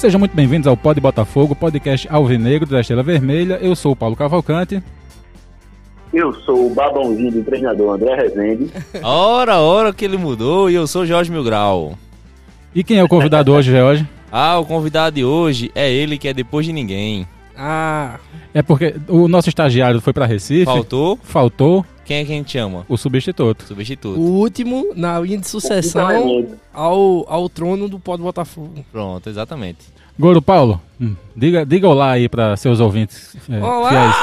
Sejam muito bem-vindos ao Pod Botafogo, podcast alvinegro da Estrela Vermelha. Eu sou o Paulo Cavalcante. Eu sou o babãozinho do treinador André Rezende. Ora, ora que ele mudou e eu sou Jorge Milgrau. E quem é o convidado hoje, Jorge? Ah, o convidado de hoje é ele que é depois de ninguém. Ah, É porque o nosso estagiário foi para Recife. Faltou? Faltou Quem é que a gente chama? o substituto. Substituto. o último na linha de sucessão ao, ao trono do Pó do Botafogo. Pronto, exatamente. Goro Paulo, hum, diga, diga olá aí para seus ouvintes é, Olá! fiéis.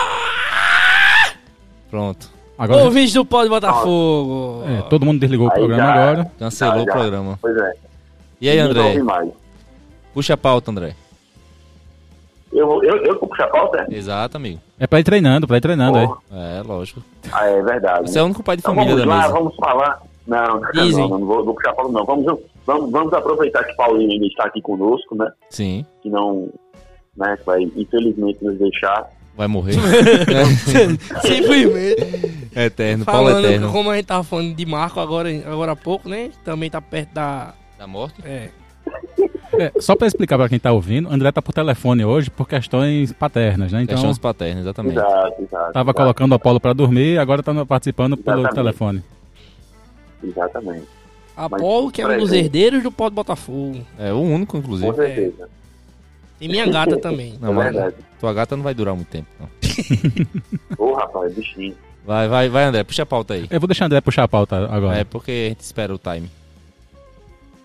Pronto. Agora, Ouvintes do Pó do Botafogo. é, todo mundo desligou o Aí programa já- agora. Cancelou Já, o já. programa. Pois é. E aí, André? Puxa a pauta, André. Eu, eu, eu vou puxar a pauta? é? Exato, amigo. É pra ir treinando, pra ir treinando. Porra. É, lógico. Ah, é verdade. Você é o único pai de Então família vamos da lá, mesa. vamos falar. Não, não, não, não vou, vou puxar a pauta não. Vamos, vamos, vamos aproveitar que Paulinho ainda está aqui conosco, né? Sim, Que não, né, que vai infelizmente nos deixar. vai morrer. Simplesmente. é eterno, Paulo Falando, eterno. como a gente tava falando de Marco agora, agora há pouco, né? Também tá perto da. Da morte? É. É, só pra explicar pra quem tá ouvindo, André tá por telefone hoje por questões paternas, né? Então, Questões paternas, exatamente. Exato, exato. tava exato, colocando o Apolo pra dormir, agora tá participando pelo Exatamente. telefone. Exatamente. Apolo, que é um dos herdeiros do Pó do Botafogo. É o único, Com inclusive. certeza. Tem minha gata também. Não, é mas verdade. tua gata não vai durar muito tempo, não. Ô, rapaz, bichinho. Vai, vai, vai, André, puxa a pauta aí. Eu vou deixar André puxar a pauta agora. É porque a gente espera o time.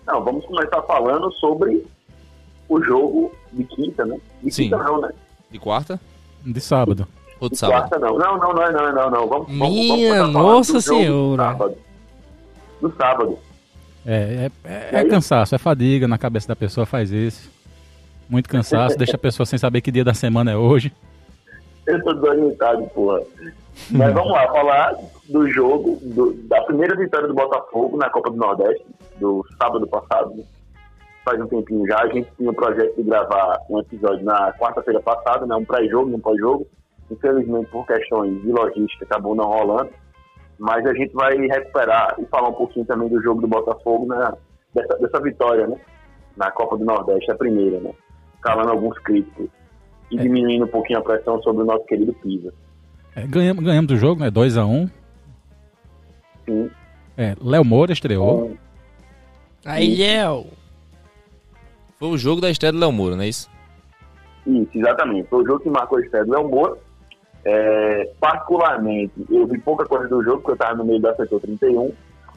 Não, vamos começar falando sobre o jogo de quinta, né? De Sim. quinta não, né? De quarta De sábado. ou de De sábado? quarta não. Não, não, não, não, não, não. Vamos, vamos, vamos Minha começar falando Nossa do Senhora. sábado. Do sábado. É, é, é- é cansaço, é fadiga na cabeça da pessoa, faz isso. Muito cansaço, deixa a pessoa sem saber que dia da semana é hoje. Eu tô desorientado, porra. Mas vamos lá, falar do jogo, do- da primeira vitória do Botafogo na Copa do Nordeste, do sábado passado. né? Faz um tempinho já. A gente tinha o projeto de gravar um episódio na quarta-feira passada, né? um pré-jogo um pós-jogo. Infelizmente, por questões de logística, acabou não rolando. Mas a gente vai recuperar e falar um pouquinho também do jogo do Botafogo, na, dessa, dessa vitória, né? Na Copa do Nordeste, a primeira, né? Calando alguns críticos e diminuindo um pouquinho a pressão sobre o nosso querido Pisa. É, ganhamos, ganhamos o jogo, né? 2x1. Sim. É, Léo Moura estreou. Aí, Léo. Foi o jogo da estreia do Léo Moura, não é isso? Isso, exatamente. Foi o jogo que marcou a estreia do Léo Moura. É, particularmente, eu vi pouca coisa do jogo, porque eu estava no meio da setor 31,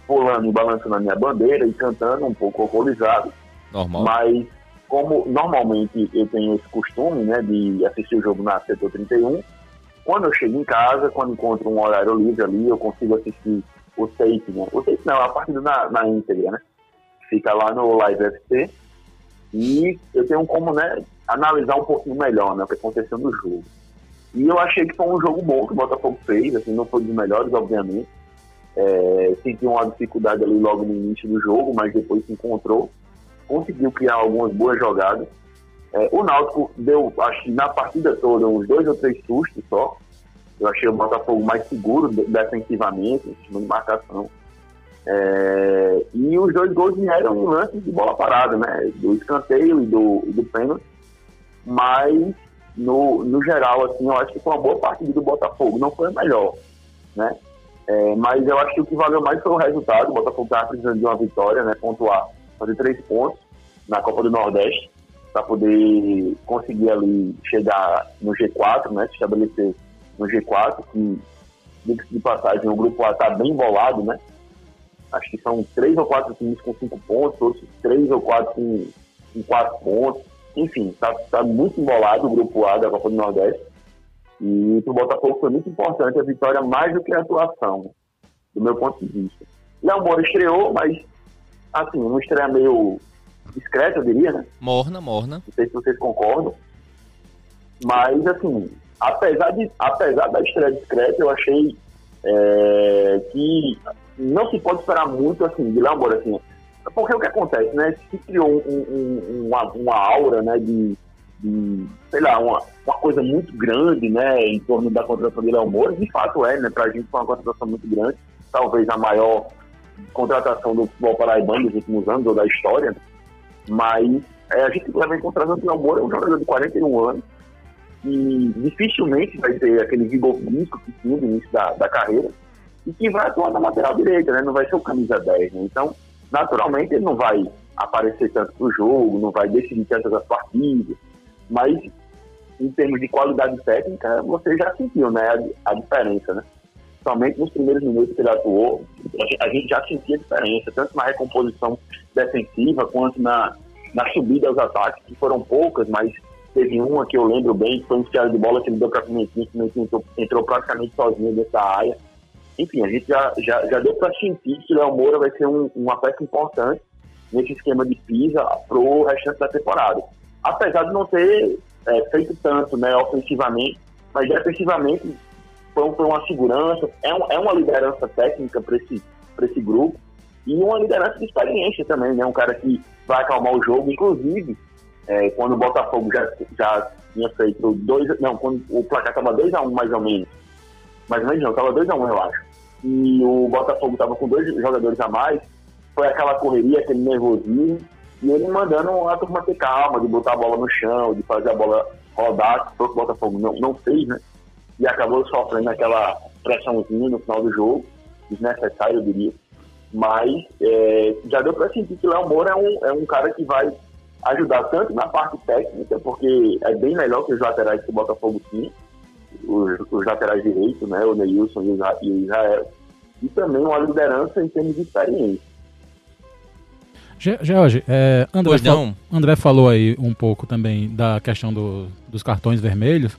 pulando e balançando a minha bandeira e cantando, um pouco horrorizado. Normal. Mas, como normalmente eu tenho esse costume né, de assistir o jogo na setor 31, quando eu chego em casa, quando encontro um horário livre ali, eu consigo assistir o tape, né? O tape não, a partida na, na íntegra, né? Fica lá no Live FC. E eu tenho como, né, analisar um pouquinho melhor, né, o que aconteceu no jogo. E eu achei que foi um jogo bom que o Botafogo fez, assim, não foi dos melhores, obviamente. É, senti uma dificuldade ali logo no início do jogo, mas depois se encontrou, conseguiu criar algumas boas jogadas. É, o Náutico deu, acho que na partida toda, uns dois ou três sustos só. Eu achei o Botafogo mais seguro de- defensivamente, em cima de marcação. É, e os dois gols vieram em lances de bola parada, né? Do escanteio e do, do pênalti. Mas, no, no geral, assim, eu acho que foi uma boa partida do Botafogo. Não foi a melhor, né? É, mas eu acho que o que valeu mais foi o resultado. O Botafogo estava precisando de uma vitória, né? Pontuar, fazer três pontos na Copa do Nordeste para poder conseguir ali chegar no G4, né? Se estabelecer no G4, que, de passagem, o grupo A está bem embolado, né? Acho que são três ou quatro times com cinco pontos, outros três ou quatro com, com quatro pontos. Enfim, está tá muito embolado o grupo A da Copa do Nordeste. E para o Botafogo foi muito importante a vitória mais do que a atuação, do meu ponto de vista. Léo Moura estreou, mas assim, uma estreia meio discreta, eu diria, né? Morna, morna. Não sei se vocês concordam. Mas, assim, apesar, de, apesar da estreia discreta, eu achei é, que não se pode esperar muito, assim, de Moura, assim. Porque o que acontece, né? Se criou um- um- uma, uma aura, né, de, de, sei lá, uma, uma coisa muito grande, né, em torno da contratação de Léo Moura. De fato é, né? Pra gente foi uma contratação muito grande. Talvez a maior contratação do futebol paraibano dos últimos anos, ou da história. Mas É, a gente leva em consideração que o Moura é um jogador de 41 anos e dificilmente vai ter aquele vigor físico que tinha no início da, da carreira e que vai atuar na lateral direita, né? Não vai ser o camisa 10, né? Então, naturalmente, ele não vai aparecer tanto no jogo, não vai decidir tantas as partidas, mas em termos de qualidade técnica, você já sentiu, né? A, a diferença, né? Somente nos primeiros minutos que ele atuou, a gente já sentia a diferença, tanto na recomposição defensiva quanto na, na subida aos ataques, que foram poucas, mas teve uma que eu lembro bem, que foi um enfiado de bola que ele deu para Pimentinho, que entrou, entrou praticamente sozinho da área. Enfim, a gente já, já, já deu para sentir que o Léo Moura vai ser um, uma peça importante nesse esquema de pisa para o restante da temporada. Apesar de não ter é, feito tanto né, ofensivamente, mas defensivamente foi, foi uma segurança, é, um, é uma liderança técnica para esse, esse grupo e uma liderança de experiência também, né? Um cara que vai acalmar o jogo, inclusive é, quando o Botafogo já, já tinha feito dois, não, quando o placar estava 2x1 um, mais ou menos, mais ou menos não, estava 2x1 um, eu acho, e o Botafogo estava com dois jogadores a mais, foi aquela correria, aquele nervosismo, e ele mandando a turma ter calma, de botar a bola no chão, de fazer a bola rodar, que o Botafogo não, não fez, né? E acabou sofrendo aquela pressãozinha no final do jogo, desnecessário, eu diria. Mas é, já deu para sentir que o Léo Moura é um, é um cara que vai ajudar tanto na parte técnica, porque é bem melhor que os laterais que o Botafogo tinha, os, os laterais direitos, né, o Neilson e o Israel, e também uma liderança em termos de experiência. George, é, André, fal André falou aí um pouco também da questão do, dos cartões vermelhos.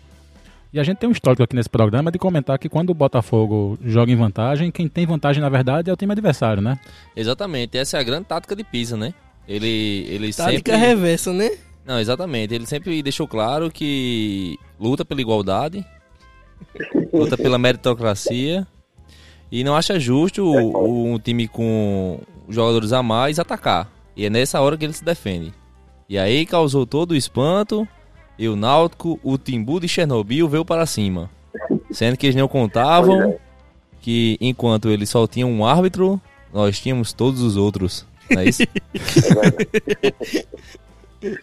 E a gente tem um histórico aqui nesse programa de comentar que quando o Botafogo joga em vantagem, quem tem vantagem na verdade é o time adversário, né? Exatamente, essa é a grande tática de Pisa, né? Ele, ele tática sempre... reversa, né? Não, exatamente. Ele sempre deixou claro que luta pela igualdade, luta pela meritocracia e não acha justo um time com jogadores a mais atacar. E é nessa hora que ele se defende. E aí causou todo o espanto e o Náutico, o Timbu de Chernobyl veio para cima. Sendo que eles não contavam que enquanto eles só tinham um árbitro, nós tínhamos todos os outros. Não é isso?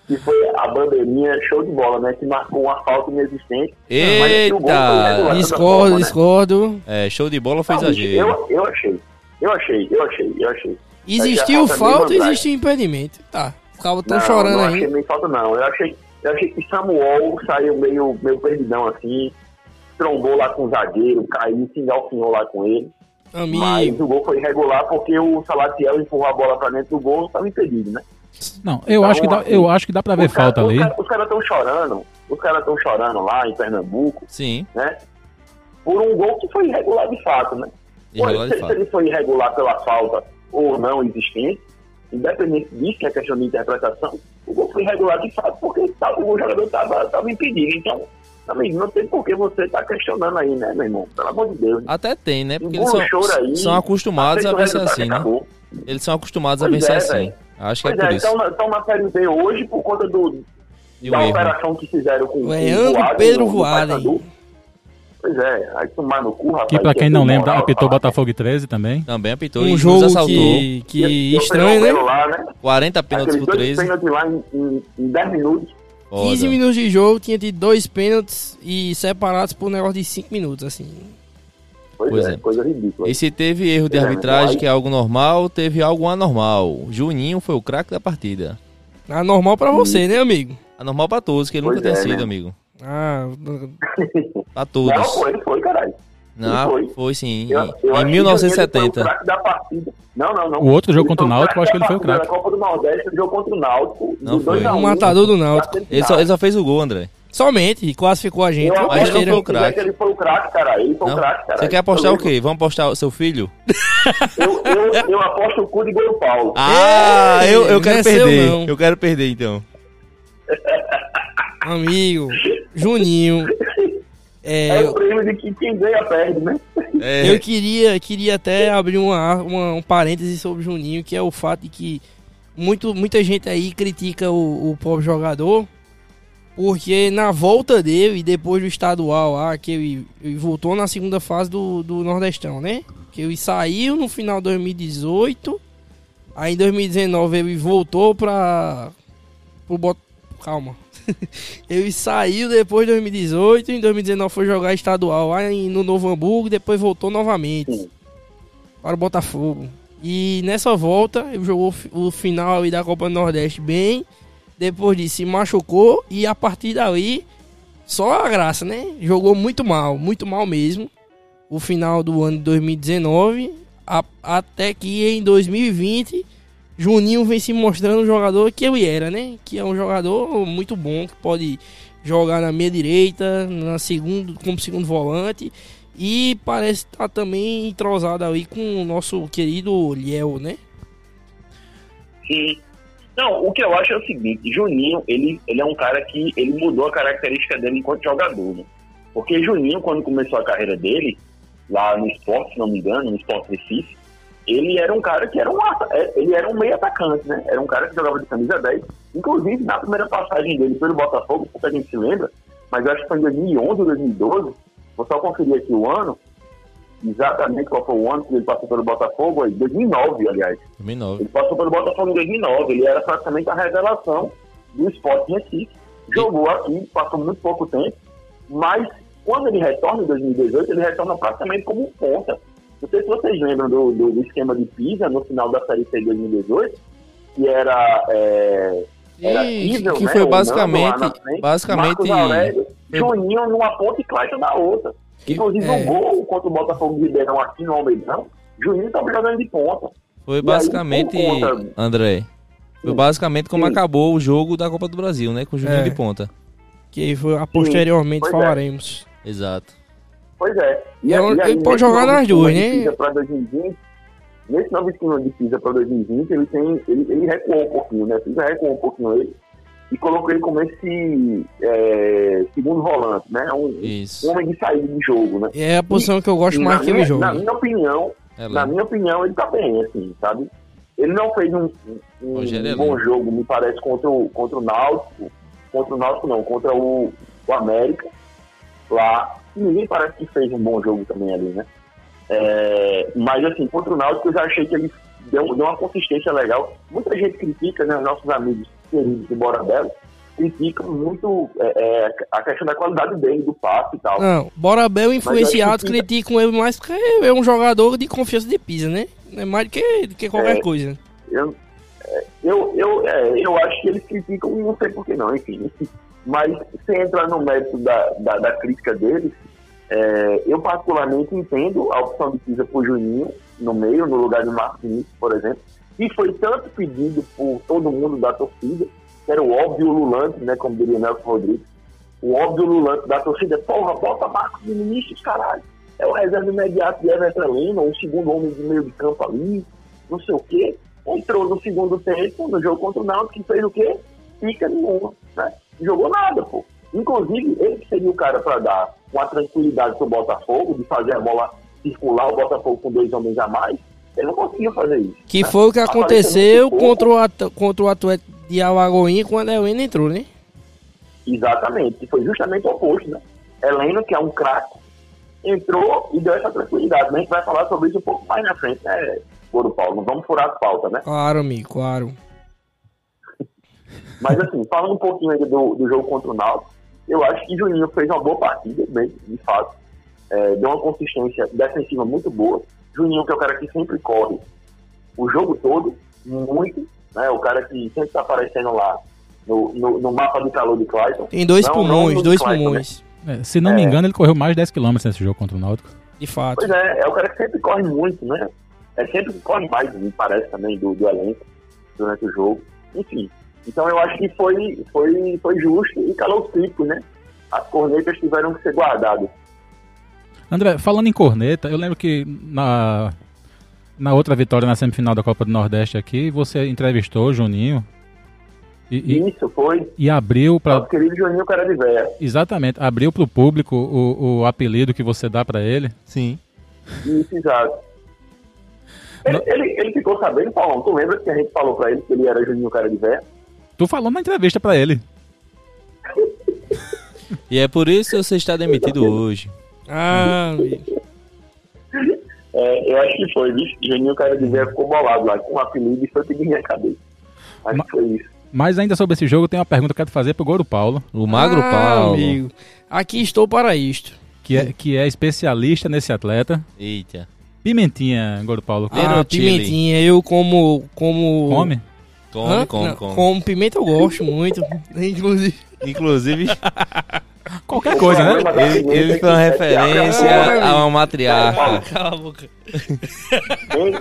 que foi a bandeirinha show de bola, né? Que marcou uma falta inexistente. Eita! Discordo, né? discordo. É, show de bola foi exagero. Eu, eu achei, eu achei, eu achei, eu achei. Existiu falta e existiu impedimento. Tá. Ficava tão chorando não aí. Não achei nem falta, não. Eu achei, eu achei que Samuel saiu meio, meio perdidão assim. Trombou lá com o zagueiro, caiu, se engalfinhou lá com ele. Amigo. Mas o gol foi irregular porque o Salatiel empurrou a bola pra dentro do gol e estava impedido, né? Não, eu, então, acho, que dá, assim, eu acho que dá pra ver falta cara, ali. Os caras estão chorando, os caras estão chorando lá em Pernambuco. Sim. Né? Por um gol que foi irregular de fato, né? Irregular de se, fato. se ele foi irregular pela falta ou não existente, independente disso, que é questão de interpretação, o gol foi irregular de fato porque tá, o jogador estava impedido. Então, amigo, não tem por que você estar tá questionando aí, né, meu irmão? Pelo amor de Deus. Né? Até tem, né? Porque eles são, aí, são acostumados a ver assim, né? Eles são acostumados pois a vencer é, assim. Véio. Acho que é pois é, por isso. Então, então na Série B hoje, por conta do, da erro. operação que fizeram com, o Leandro Pedro Voaden. Pois é, aí tomar no cu, rapaz. Que pra quem não lembra, moral, apitou rapaz. Botafogo 13 também. Também apitou um jogo que, que estranho, né? Lá, né? 40 pênaltis por 13. pênaltis lá em, em, em 10 minutos. Foda. 15 minutos de jogo, tinha tido dois pênaltis e separados por um negócio de 5 minutos, assim. Pois, pois é, é, coisa ridícula. E se teve erro de é, arbitragem, que é algo normal, teve algo anormal. Juninho foi o craque da partida. Anormal pra você, né, amigo? Anormal pra todos, que ele pois nunca é, tem sido, né? amigo. Ah, pra todos. Não, foi, foi, caralho. Não, foi. foi sim. Eu, eu em 1970. Não, não, não. O outro jogo contra o Náutico, eu acho que ele foi o craque. Na Copa do Nordeste, o jogo contra o Náutico. Não foi. O matador do Náutico. Ele só, ele só fez o gol, André. Somente, classificou a gente. Eu mas ele foi o craque. Ele foi o craque, cara. Ele foi o craque, cara. Você quer apostar o quê? Vamos apostar o seu filho? eu, eu, eu aposto o cu de Gol Paulo. Ah, eu, eu quero é perder. Eu quero perder, então. Amigo, Juninho. É, é o prêmio de que quem ganha perde, né? É. Eu queria, queria até abrir uma, uma, um parêntese sobre o Juninho, que é o fato de que muito, muita gente aí critica o, o pobre jogador porque na volta dele, depois do estadual lá, que ele, ele voltou na segunda fase do, do Nordestão, né? Que ele saiu no final de 2018. Aí em 2019 ele voltou pra, pro Bot... Calma. ele saiu depois de 2018, em 2019 foi jogar estadual lá no Novo Hamburgo, depois voltou novamente para o Botafogo. E nessa volta, ele jogou o final da Copa do Nordeste bem, depois disso se machucou e a partir daí só a graça, né? Jogou muito mal, muito mal mesmo. O final do ano de 2019, a, até que em 2020 Juninho vem se mostrando um jogador que ele era, né? Que é um jogador muito bom, que pode jogar na meia direita, na segundo, como segundo volante. E parece estar tá também entrosado aí com o nosso querido Liel, né? Sim. Não, o que eu acho é o seguinte, Juninho, ele, ele é um cara que ele mudou a característica dele enquanto jogador, né? Porque Juninho, quando começou a carreira dele, lá no esporte, se não me engano, no esporte Recife, ele era um cara que era um, é, ele era um meio atacante, né? Era um cara que jogava de camisa 10. Inclusive, na primeira passagem dele pelo Botafogo, pouca gente se lembra, mas eu acho que foi em 2011 ou 2012, vou só conferir aqui o ano, exatamente qual foi o ano que ele passou pelo Botafogo, 2009, aliás. 2009. Ele passou pelo Botafogo em 2009, ele era praticamente a revelação do esporte Recife. Jogou aqui, passou muito pouco tempo, mas quando ele retorna em 2018, ele retorna praticamente como um ponta não sei se vocês lembram do, do, do esquema de Pisa no final da Série C de 2018, que era. É, era Kiesel, que né, foi basicamente. Frente, basicamente. Aurélio, Juninho numa ponta e Clayton na outra. Inclusive, é. gol contra o Botafogo de Ribeirão aqui no Almeidão, Juninho estava jogando de ponta. Foi basicamente, aí, conta... André. Foi basicamente como Sim. acabou o jogo da Copa do Brasil, né? Com o Juninho é. de ponta. Que foi, posteriormente é. falaremos. É. Exato. Pois é. E, e, aí, ele pode jogar nas duas, né? 2020, nesse novo esquema de Pisa para 2020, ele, tem, ele, ele recuou um pouquinho, né? Pisa recuou um pouquinho ele e colocou ele como esse é, segundo volante, né? Um, um, homem de saída de jogo, né? É a posição e, que eu gosto mais que ele joga. Na minha opinião, é na minha opinião, ele tá bem, assim, sabe? Ele não fez um, um, um bom jogo, me parece, contra o, contra o Náutico, contra o Náutico não, contra o, o América, lá, ninguém parece que fez um bom jogo também ali, né? É, mas assim, contra o Náutico eu já achei que ele deu, deu uma consistência legal. Muita gente critica, né? Os nossos amigos queridos do Bora Belo criticam muito é, é, a questão da qualidade dele, do passe e tal. Não, Bora Bel influenciados criticam ele mais porque é um jogador de confiança de pisa, né? É mais do que, do que qualquer é, coisa. Eu, é, eu, eu, é, eu acho que eles criticam, não sei por que não, enfim. Mas, sem entrar no mérito da, da, da crítica deles, é, eu particularmente entendo a opção de Pisa por Juninho no meio, no lugar de Vinícius, por exemplo, e foi tanto pedido por todo mundo da torcida, que era o óbvio lulante, né, como diria Nelson Rodrigues, o óbvio lulante da torcida, porra, bota Marcos Vinícius, caralho, é o reserva imediato de Everton Lima, o segundo homem de meio de campo ali, não sei o quê, entrou no segundo tempo, no jogo contra o Náutico, que fez o quê? Fica nenhuma, né? Jogou nada, pô. Inclusive, ele que seria o cara para dar uma tranquilidade pro Botafogo, de fazer a bola circular o Botafogo com dois homens a mais, ele não conseguiu fazer isso. Que né? foi o que aconteceu contra o, contra o Atlético de Alagoinha quando a Helena entrou, né? Exatamente, que foi justamente o oposto, né? Helena, que é um craque, entrou e deu essa tranquilidade. Mas a gente vai falar sobre isso um pouco mais na frente, né, Ouro Paulo? Não vamos furar as pautas, né? Claro, amigo, claro. Mas assim, falando um pouquinho ainda do, do jogo contra o Náutico, eu acho que Juninho fez uma boa partida, bem, de fato. É, deu uma consistência defensiva muito boa. Juninho, que é o cara que sempre corre o jogo todo, muito, né? O cara que sempre está aparecendo lá no, no, no, mapa de calor de Clayton. Tem dois não, pulmões, não dois Clayton, né? pulmões. Né? É, se não me é. engano, ele correu mais de 10 km nesse jogo contra o Náutico. De fato. Pois é, é o cara que sempre corre muito, né? É sempre que corre mais, me parece também, do, do elenco durante o jogo. Enfim, então eu acho que foi, foi, foi justo e calou os né? As cornetas tiveram que ser guardadas. André, falando em corneta, eu lembro que na, na outra vitória na semifinal da Copa do Nordeste aqui, você entrevistou o Juninho. E, Isso, foi. E abriu para. Nosso querido Juninho Cara de Véia. Exatamente, abriu para o público o apelido que você dá para ele. Sim. Isso, exato. Ele, ele, ele, ficou sabendo, Paulão, tu lembra que a gente falou para ele que ele era Juninho Cara de Véia? Tu falou na entrevista para ele. e é por isso que você está demitido hoje. Ah, é, eu acho que foi, viu? Juninho, o cara de ver ficou bolado lá com o apelido e foi pedir minha cabeça. Acho mas, que foi isso. Mas ainda sobre esse jogo, tem uma pergunta que eu quero fazer pro Goro Paulo. O Magro Ah, Paulo. amigo. Aqui estou para isto. Que é, que é especialista nesse atleta. Eita. Pimentinha, Goro Paulo. Ah, pimentinha, eu como. como... Come? Come, Hã? come, Não, come. Como pimenta eu gosto muito. Inclusive. Inclusive, Qualquer coisa, né? ele, ele foi uma referência a uma matriarca. Cala a boca. Hein?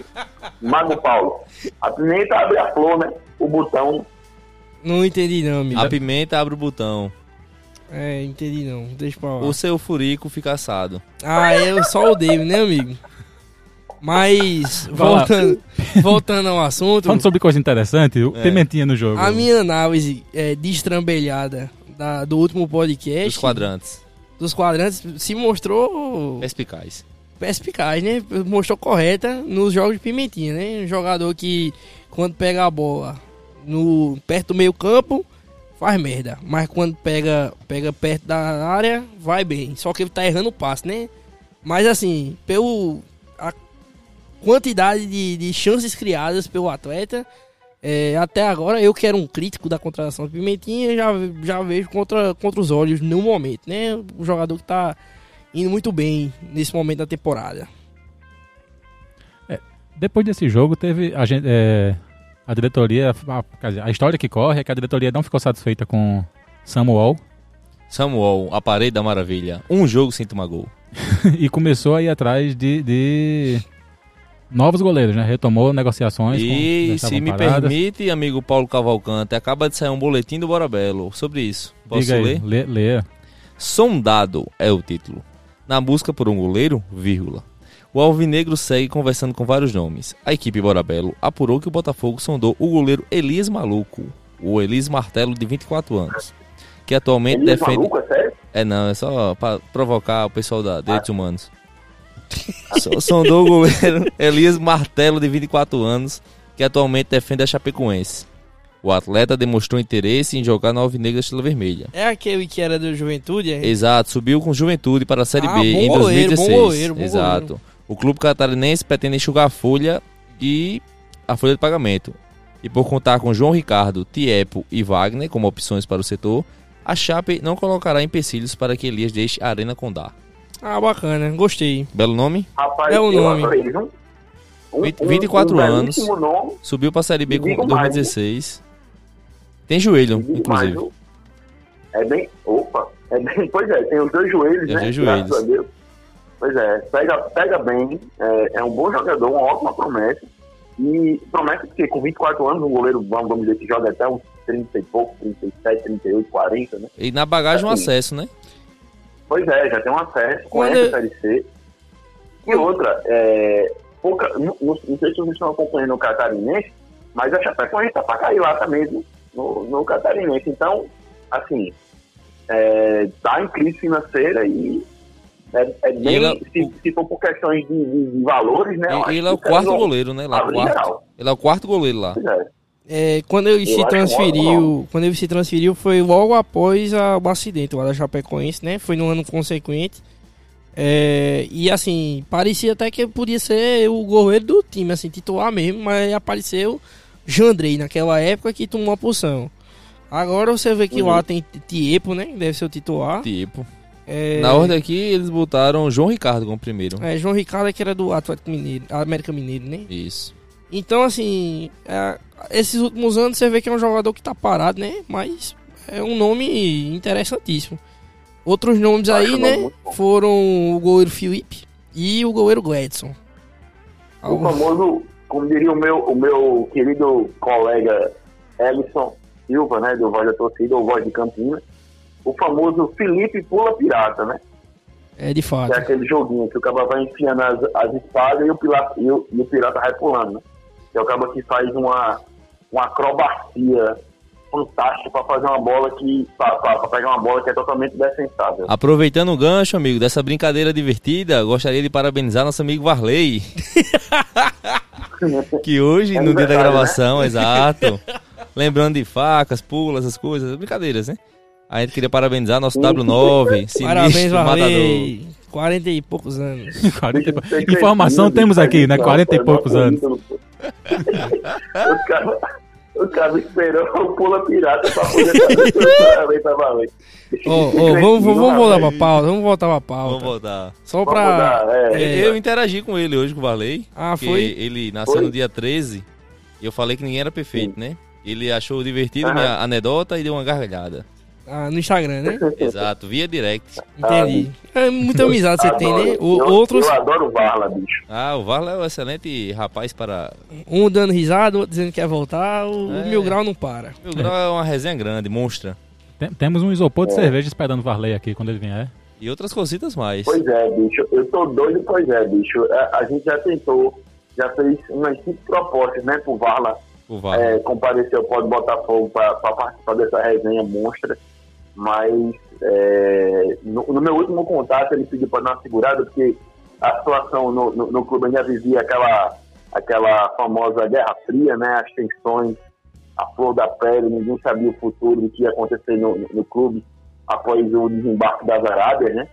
Mago Paulo. A pimenta abre a flor, né? O botão. Não entendi não, amigo. A pimenta abre o botão. É, entendi não. Deixa pra lá. O seu furico fica assado. Ah, eu só odeio, né, amigo? Mas, voltando, voltando ao assunto, Falando sobre coisa interessante, o É. Pimentinha no jogo. a minha análise é, destrambelhada da, do último podcast Dos quadrantes. dos quadrantes se mostrou Perspicaz. perspicaz, né? Mostrou correta nos jogos de Pimentinha, né? Um jogador que, quando pega a bola no, perto do meio campo, faz merda. Mas quando pega, pega perto da área, vai bem. Só que ele tá errando o passe, né? Mas assim, pelo quantidade de, de chances criadas pelo atleta, é, até agora eu que era um crítico da contratação de Pimentinha, já, já vejo contra, contra os olhos no momento, né? O jogador que tá indo muito bem nesse momento da temporada. Depois desse jogo, teve a gente. é, a diretoria. A, quer dizer, a história que corre é que a diretoria não ficou satisfeita com Samuel Samuel, a parede da maravilha. Um jogo sem tomar gol. e começou a ir atrás de, de novos goleiros, né? Retomou negociações. E se me paradas. permite, amigo Paulo Cavalcante, acaba de sair um boletim do Bora Belo sobre isso. Posso Diga aí, ler? lê, leia. Sondado é o título. Na busca por um goleiro, vírgula. O Alvinegro segue conversando com vários nomes. A equipe Borabelo apurou que o Botafogo sondou o goleiro Elias Maluco, o Elias Martelo, de 24 anos, que atualmente é defende... maluco, é sério? É não, é só pra provocar o pessoal da Direitos Humanos. So- Sondou o goleiro Elias Martelo, de 24 anos, que atualmente defende a Chapecoense. O atleta demonstrou interesse em jogar na Alvinegra Estrela Vermelha. É aquele que era do Juventude? É? Exato, subiu com Juventude para a Série Ah, B em goleiro, 2016. bom goleiro, bom Exato. O clube catarinense pretende enxugar a folha e a folha de pagamento. E por contar com João Ricardo, Tiepo e Wagner como opções para o setor, a Chape não colocará empecilhos para que Elias deixe a Arena Condá. Ah, bacana, gostei. Belo nome? Rapaz, É o nome. viu? Um, 20 24 um anos. nome. Subiu para a Série B com digo 2016. Tem joelho, mais, inclusive. viu? É bem. Opa! É bem, pois é, tem os dois joelhos, Tem os né? dois joelhos. Pois é, pega, pega bem, é, é um bom jogador, uma ótima promessa. E promessa que com 24 anos, um goleiro, vamos, vamos dizer que joga até uns 30 e pouco, 37, 38, 40, né? E na bagagem um Assim. acesso, né? Pois é, já tem um acesso, Quando- conhece a Série C. E outra, é, pouca, não, não sei se vocês estão acompanhando o Catarinense, mas a Chapecoense tá pra cair lá também, viu? no, no Catarinense. Então, assim, é, tá em crise financeira e é, é bem, ele é- se, se for por questões de, de- de valores, né? Ele, ele é o que quarto goleiro, né? Lá, abrir quarto. Ele é o quarto goleiro lá. Pois é. É, quando ele Eu se acho transferiu, quando ele se transferiu foi logo após a, o acidente lá da Chapecoense, né? Foi no ano consequente. É, e assim, parecia até que podia ser o goleiro do time, assim, titular mesmo, mas apareceu Jandrei naquela época que tomou a posição. Agora você vê que Uhum. lá tem Tiepo, né? Deve ser o titular. Tipo. É, Na ordem aqui, eles botaram João Ricardo como primeiro. é, João Ricardo que era do Atlético Mineiro, América Mineiro, né? Isso. Então, assim, é, esses últimos anos você vê que é um jogador que tá parado, né? Mas é um nome interessantíssimo. Outros nomes aí, né? Foram o goleiro Felipe e o goleiro Gladson. O famoso, como diria o meu, o meu querido colega Ellison Silva, né, do Voz da Torcida, ou Voz de Campina, o famoso Felipe Pula Pirata, né? É de Que fato. é aquele joguinho que o cara vai enfiando as, as espadas e o, pirata, e, o, e o pirata vai pulando, né? Que é o cara que faz uma, uma acrobacia fantástica para fazer uma bola que. para pegar uma bola que é totalmente defensável. Aproveitando o gancho, amigo, dessa brincadeira divertida, gostaria de parabenizar nosso amigo Varley. que hoje, É no dia da aniversário, gravação, exato. Lembrando de facas, pulas, essas coisas, brincadeiras, né? A gente queria parabenizar nosso W9, sinistro, Parabéns, matador. Varley. 40 e poucos anos. 40 e pou- Informação temos aqui, né? 40 e poucos anos. Os caras O cara esperou o pula pirata pra poder fazer oh, oh, vamos, vamos voltar pra pauta, vamos voltar pra pauta. Vamos voltar. Só pra. Mudar, é. É, eu interagi com ele hoje, com o Varley. Ah, foi? Ele nasceu foi? no dia 13 e eu falei que ninguém era perfeito, Sim. né? Ele achou divertido a minha anedota e deu uma gargalhada. Ah, no Instagram, né? Exato, via direct. Entendi. É muita amizade você tem, né? O, eu, outros... eu adoro o Varla, bicho. Ah, o Varla é um excelente rapaz para. Um dando risada, outro dizendo que quer voltar, o é. Mil Grau não para. Mil Grau é uma resenha grande, monstra. Tem, temos um isopor de é. cerveja esperando o Varley aqui quando ele vier. E outras cositas mais. Pois é, bicho. Eu tô doido, pois é, bicho. A, é, a gente já tentou, já fez umas cinco propostas, né, pro Varla. O Varla. É, compareceu, pode botar fogo para participar dessa resenha monstra mas é, no, no, meu último contato ele pediu para dar uma segurada, porque a situação no, no, no, clube ainda vivia aquela, aquela famosa Guerra Fria, né, as tensões, a flor da pele, ninguém sabia o futuro do que ia acontecer no, no clube após o desembarque das Arábias, né?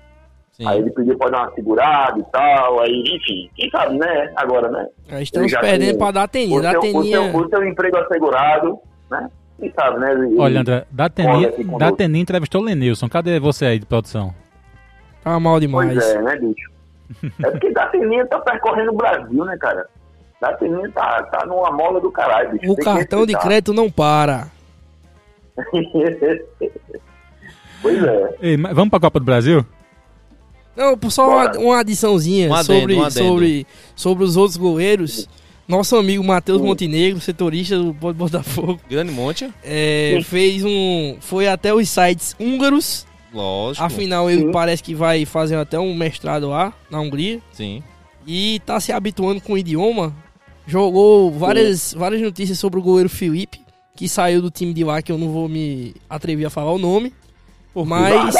Sim. Aí ele pediu para dar uma segurada e tal, aí, enfim, quem sabe, né? Agora, né? estamos perdendo para dar teninha. Dar teninha... O, seu, o seu emprego assegurado, né? Quem sabe, né? Olha, André, da Teni entrevistou o Lenilson. Cadê você aí de produção? Tá mal demais. Pois é, né, bicho? é porque da Teninha tá percorrendo o Brasil, né, cara? Da Teninha tá, tá numa mola do caralho, bicho. O Tem cartão de crédito não para. pois é. Ei, vamos pra Copa do Brasil? Não, só uma, uma adiçãozinha um adendo, sobre, um sobre, sobre os outros goleiros. Nosso amigo Matheus Montenegro, setorista do Botafogo. Grande Monte. É, fez um. Foi até os sites húngaros. Lógico. Afinal, ele Sim. parece que vai fazer até um mestrado lá, na Hungria. Sim. E tá se habituando com o idioma. Jogou várias, várias notícias sobre o goleiro Felipe, que saiu do time de lá, que eu não vou me atrever a falar o nome. Mas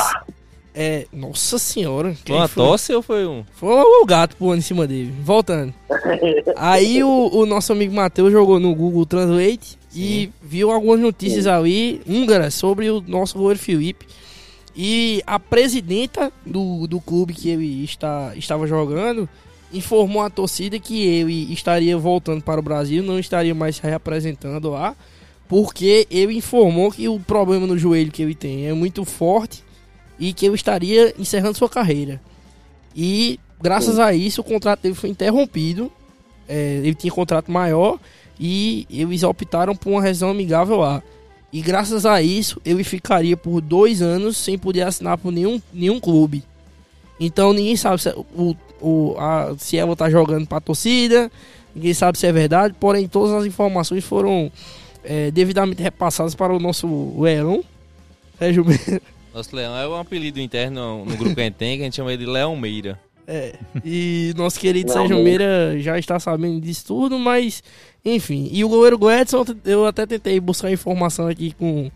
é, nossa senhora. Foi uma foi? tosse ou foi um? Foi o gato pulando em cima dele. Voltando. Aí o, o nosso amigo Matheus jogou no Google Translate Sim. e viu algumas notícias Sim. ali húngaras sobre o nosso goleiro Felipe. E a presidenta do, do clube que ele está, estava jogando informou a torcida que ele estaria voltando para o Brasil, não estaria mais se reapresentando lá, porque ele informou que o problema no joelho que ele tem é muito forte e que eu estaria encerrando sua carreira. E graças a isso o contrato dele foi interrompido. É, ele tinha contrato maior e eles optaram por uma rescisão amigável lá. E graças a isso ele ficaria por dois anos sem poder assinar por nenhum, nenhum clube. Então ninguém sabe se, o, o, a, se ela está jogando para a torcida, ninguém sabe se é verdade, porém todas as informações foram é, devidamente repassadas para o nosso Leão, Sérgio nosso Leão é um apelido interno no grupo que a gente tem, que a gente chama ele de Leão Meira. É, e nosso querido Sérgio Meira já está sabendo disso tudo, mas enfim. E o goleiro Gladson, eu até tentei buscar informação aqui com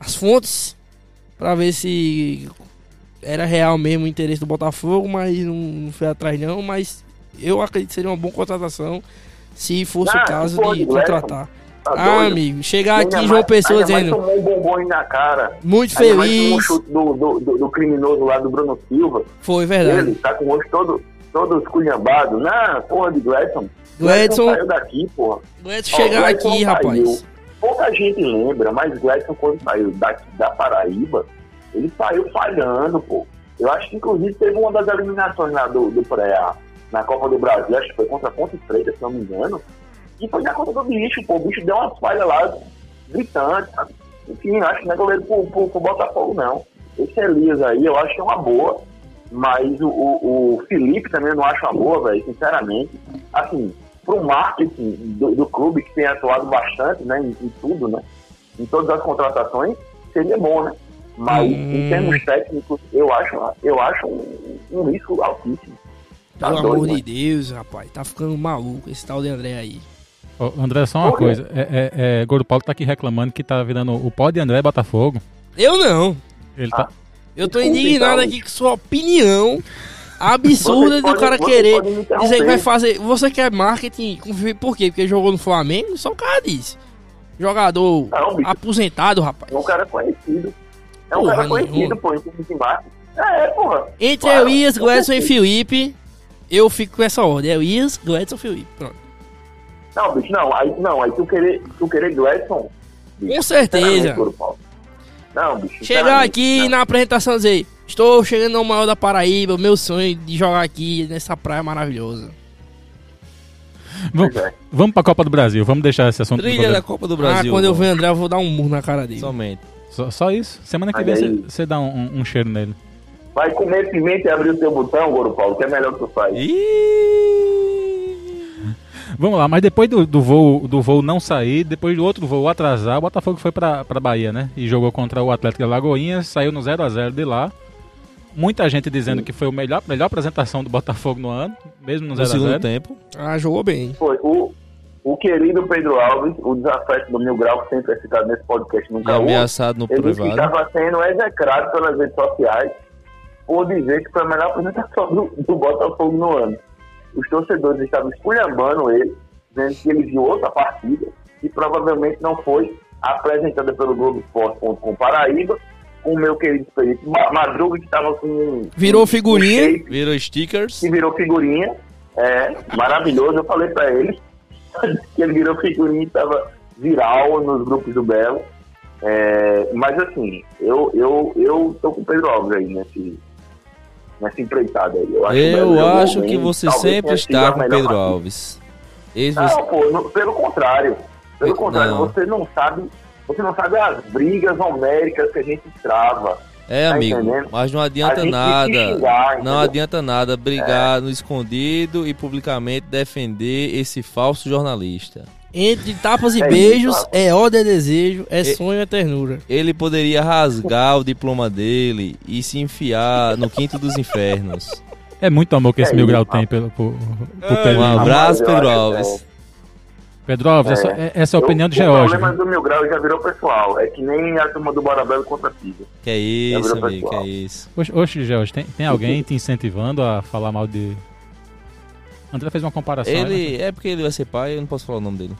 as fontes para ver se era real mesmo o interesse do Botafogo, mas não, não foi atrás não, mas eu acredito que seria uma boa contratação se fosse ah, o caso de contratar. Tá ah, amigo, chegar aqui em João Pessoa dizendo. tomou um bombom na cara. Muito feliz. Um chute do, do, do, do, criminoso lá do Bruno Silva. Foi verdade. Ele tá com o rosto todo, todo esculhambado. Na porra de Gladson. Gladson. saiu daqui, porra. Gladson chegar aqui, saiu. rapaz. Pouca gente lembra, mas Gladson, quando saiu daqui da Paraíba, ele saiu falhando, pô. Eu acho que, inclusive, teve uma das eliminações lá do, do pré na Copa do Brasil, acho que foi contra a Ponte Preta, se não me engano e foi na conta do bicho, pô. O bicho deu uma falha lá, gritante. Enfim, acho que não é goleiro pro, pro, pro Botafogo, não. Esse Elias aí, eu acho que é uma boa. Mas o, o, o Felipe também eu não acho uma boa, velho, sinceramente. Assim, pro marketing do, do, clube, que tem atuado bastante, né, em, em, tudo, né? Em todas as contratações, seria bom, né? Mas hum. em termos técnicos, eu acho, eu acho um, um risco altíssimo. Tá Pelo doido, amor de Deus, rapaz, tá ficando maluco esse tal de André aí. André, só uma coisa. É, é, é, Gordo Paulo tá aqui reclamando que tá virando o pó de André Botafogo. Eu não. Ele tá... Eu tô indignado aqui com sua opinião absurda do cara querer dizer que vai fazer. Você quer marketing por quê? Porque jogou no Flamengo? Só o cara disse. Jogador não, aposentado, rapaz. É um cara conhecido. É um porra, cara conhecido, pô. É, porra. Entre claro, Elias, Gledson e Felipe, eu fico com essa ordem. Elias, Gledson e Felipe. Pronto. Não, bicho, não. Aí, não, aí tu querer, tu querer Gladson. Bicho, Com certeza. Não, bicho. Chegar aqui não. na apresentação dizer, estou chegando no maior da Paraíba, meu sonho de jogar aqui nessa praia maravilhosa. Vamos, é. vamos pra Copa do Brasil, vamos deixar esse assunto. Trilha da Copa do Brasil. Ah, quando eu ver André, eu vou dar um murro na cara dele. Somente. Só, só isso? Semana que vem você dá um, um, cheiro nele. Vai comer pimenta e abrir o teu botão, Goro Paulo, que é melhor que tu faz. Vamos lá, mas depois do, do, voo, do voo não sair, depois do outro voo atrasar, o Botafogo foi pra, pra Bahia, né? E jogou contra o Atlético Lagoinha, saiu no 0 a 0 de lá. Muita gente dizendo Sim. que foi a melhor, melhor apresentação do Botafogo no ano, mesmo no 0 a 0 segundo tempo. Ah, jogou bem. Foi. O, o querido Pedro Alves, o desafeto do Mil Grau, que sempre é citado nesse podcast nunca ameaçado no ele privado. estava sendo execrado pelas redes sociais por dizer que foi a melhor apresentação do, do Botafogo no ano. Os torcedores estavam esculhambando ele, dizendo que ele viu outra partida e provavelmente não foi apresentada pelo Globoesporte.com Paraíba, com o meu querido Felipe Madruga, que estava com. Virou figurinha. Um virou stickers. Que virou figurinha. É, maravilhoso. Eu falei para ele que ele virou figurinha e estava viral nos grupos do Belo. É, mas assim, eu, eu, eu tô com o Pedro Alves aí nesse, nessa empreitada aí. Eu acho, eu acho que você sempre está com o Pedro Alves. Esse não, você... pô, pelo contrário. Pelo contrário, não. você não sabe. Você não sabe as brigas homéricas que a gente trava. É, tá amigo, entendendo? mas não adianta nada. Xingar, não adianta nada brigar é. no escondido e publicamente defender esse falso jornalista. Entre tapas e é beijos, isso, é ódio e desejo, é sonho e ternura. Ele poderia rasgar o diploma dele e se enfiar no quinto dos infernos. É muito amor que esse é Mil Grau tem pelo, por, por Pedro. Um abraço, Pedro Alves. Pedro Alves, é. essa, é, essa é a opinião do George. O problema do Mil Grau já virou pessoal. É que nem a turma do Bora Belo contra a Pisa. Que é isso, amigo, pessoal. que é isso. Oxe, oxe George, tem, tem alguém te incentivando a falar mal de... André fez uma comparação. Ele, né? é porque ele vai ser pai, eu não posso falar o nome dele.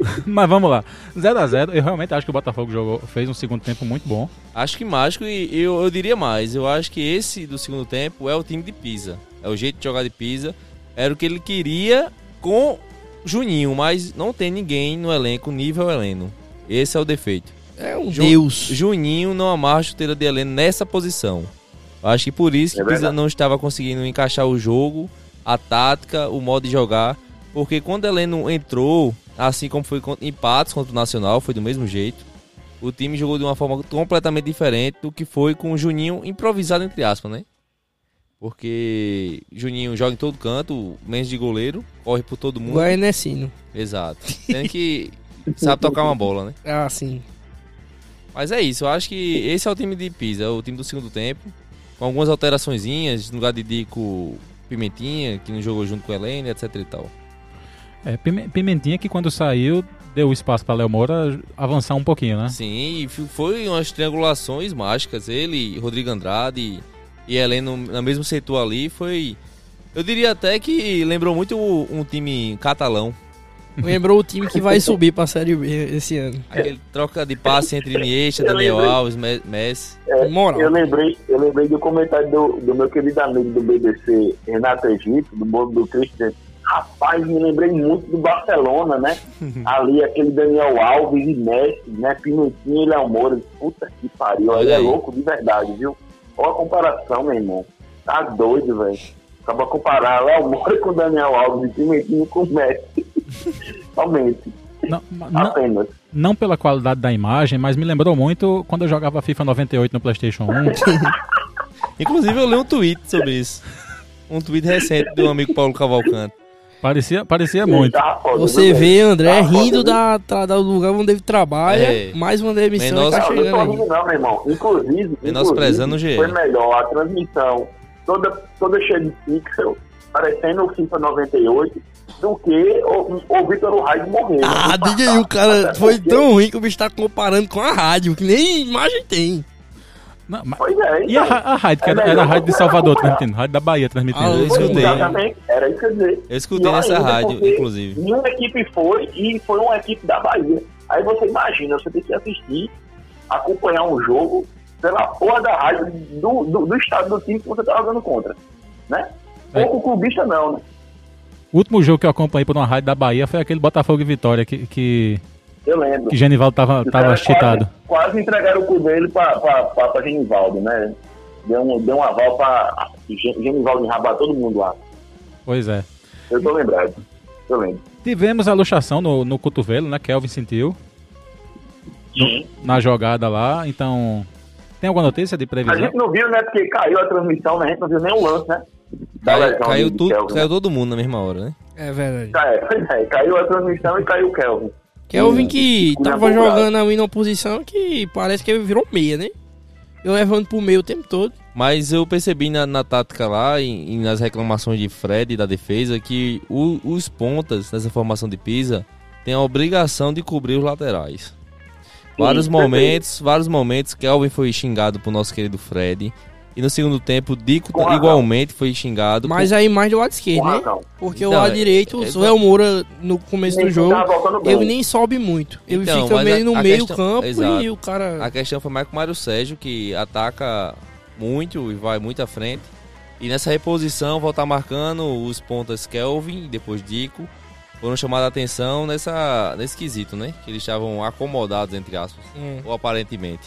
Mas vamos lá. 0x0, eu realmente acho que o Botafogo jogou, fez um segundo tempo muito bom. Acho que mágico e eu, eu diria mais. Eu acho que esse do segundo tempo é o time de Pisa. É o jeito de jogar de Pisa. Era o que ele queria com Juninho, mas não tem ninguém no elenco nível Heleno. Esse é o defeito. É um Ju, Deus. Juninho não amarra a chuteira de Heleno nessa posição. Acho que por isso que é Pisa não estava conseguindo encaixar o jogo, a tática, o modo de jogar. Porque quando Heleno entrou, assim como foi empates contra o Nacional, foi do mesmo jeito. O time jogou de uma forma completamente diferente do que foi com o Juninho improvisado, entre aspas, né? Porque Juninho joga em todo canto, menos de goleiro, corre por todo mundo. Vai Nessino. Exato. Tem que sabe tocar uma bola, né? Ah, sim. Mas é isso, eu acho que esse é o time de Pisa, é o time do segundo tempo. Com algumas alterações, no lugar de Dico Pimentinha, que não jogou junto com o Helene, etc e tal. É, Pimentinha que quando saiu deu espaço para Léo Moura avançar um pouquinho, né? Sim, foi umas triangulações mágicas. Ele, Rodrigo Andrade e Heleno no mesmo setor ali foi. Eu diria até que lembrou muito um time catalão. Lembrou o time que vai subir para a Série B esse ano. Aquele troca de passe entre Iniesta, Daniel lembrei, Alves, Messi. É, Moral. Eu lembrei, eu lembrei do comentário do, do meu querido amigo do BBC, Renato Egito, do mundo do Christian Rapaz, me lembrei muito do Barcelona, né? Ali, aquele Daniel Alves e Messi, né? Pimentinha e Léo Moura. Puta que pariu. Aí é louco de verdade, viu? Olha a comparação, meu irmão. Tá doido, velho. Acaba comparar Léo Moura com Daniel Alves e Pimentinha com Messi. Somente. Não. Não, não pela qualidade da imagem, mas me lembrou muito quando eu jogava FIFA 98 no PlayStation 1. Inclusive, eu li um tweet sobre isso. Um tweet recente do amigo Paulo Cavalcante. Parecia, parecia muito. Tá Você vê André tá rindo da, da, do lugar onde ele trabalha, é. mais uma demissão Menos... tá chegando não, não, não, meu irmão. Inclusive, Menosprezando inclusive foi melhor a transmissão toda, toda cheia de pixel, parecendo o FIFA 98, do que o, o Vitor Raid morrendo. Ah, diga aí, o cara foi tão ruim que o bicho tá comparando com a rádio, que nem imagem tem. Não, mas... Pois é. E a, então. a rádio, que é era, era a rádio de Salvador transmitindo, rádio da Bahia transmitindo. Ah, eu escutei. Exatamente, era isso que eu dizer. Eu escutei nessa rádio, inclusive. Nenhuma equipe foi e foi uma equipe da Bahia. Aí você imagina, você tem que assistir, acompanhar um jogo pela porra da rádio do, do, do estado do time que você tá jogando contra. Né? É. Pouco clubista não, né? O último jogo que eu acompanhei por uma rádio da Bahia foi aquele Botafogo e Vitória que, que Eu lembro. que Genivaldo tava, tava caras cheatado. Quase, quase entregaram o cu dele pra, pra, pra, pra Genivaldo, né? Deu um, deu um aval pra Gen- Genivaldo enrabar todo mundo lá. Pois é. Eu tô lembrado. Eu lembro. Tivemos a luxação no, no cotovelo, né? Kelvin sentiu Sim. na jogada lá, então. Tem alguma notícia de A previsão? gente não viu, né? Porque caiu a transmissão, né? A gente não viu nem o lance, né? Da Caiu, lesão caiu tudo, caiu todo mundo na mesma hora, né? É verdade. É, é, caiu a transmissão e caiu o Kelvin. Kelvin que Cunha tava Bolgado. jogando ali numa posição que parece que ele virou meia, né? Eu levando pro meio o tempo todo. Mas eu percebi na, na tática lá e, e nas reclamações de Fred e da defesa que o- os pontas nessa formação de Pisa têm a obrigação de cobrir os laterais. Vários perfeito. momentos, vários momentos, Kelvin foi xingado por nosso querido Fred. E no segundo tempo, Dico Com razão. igualmente foi xingado. Mas por- aí mais do lado Com esquerdo, né? razão. Porque o Não, lado é- direito, é- o Léo Moura no começo do jogo, ele nem sobe muito. Ele Então, fica meio a- no a meio questão- campo Exato. e o cara. A questão foi mais com o Mário Sérgio, que ataca muito e vai muito à frente. E nessa reposição, voltar marcando os pontas Kelvin e depois Dico. Foram chamados a atenção nessa, nesse quesito, né? Que eles estavam acomodados, entre aspas. Hum. Ou aparentemente.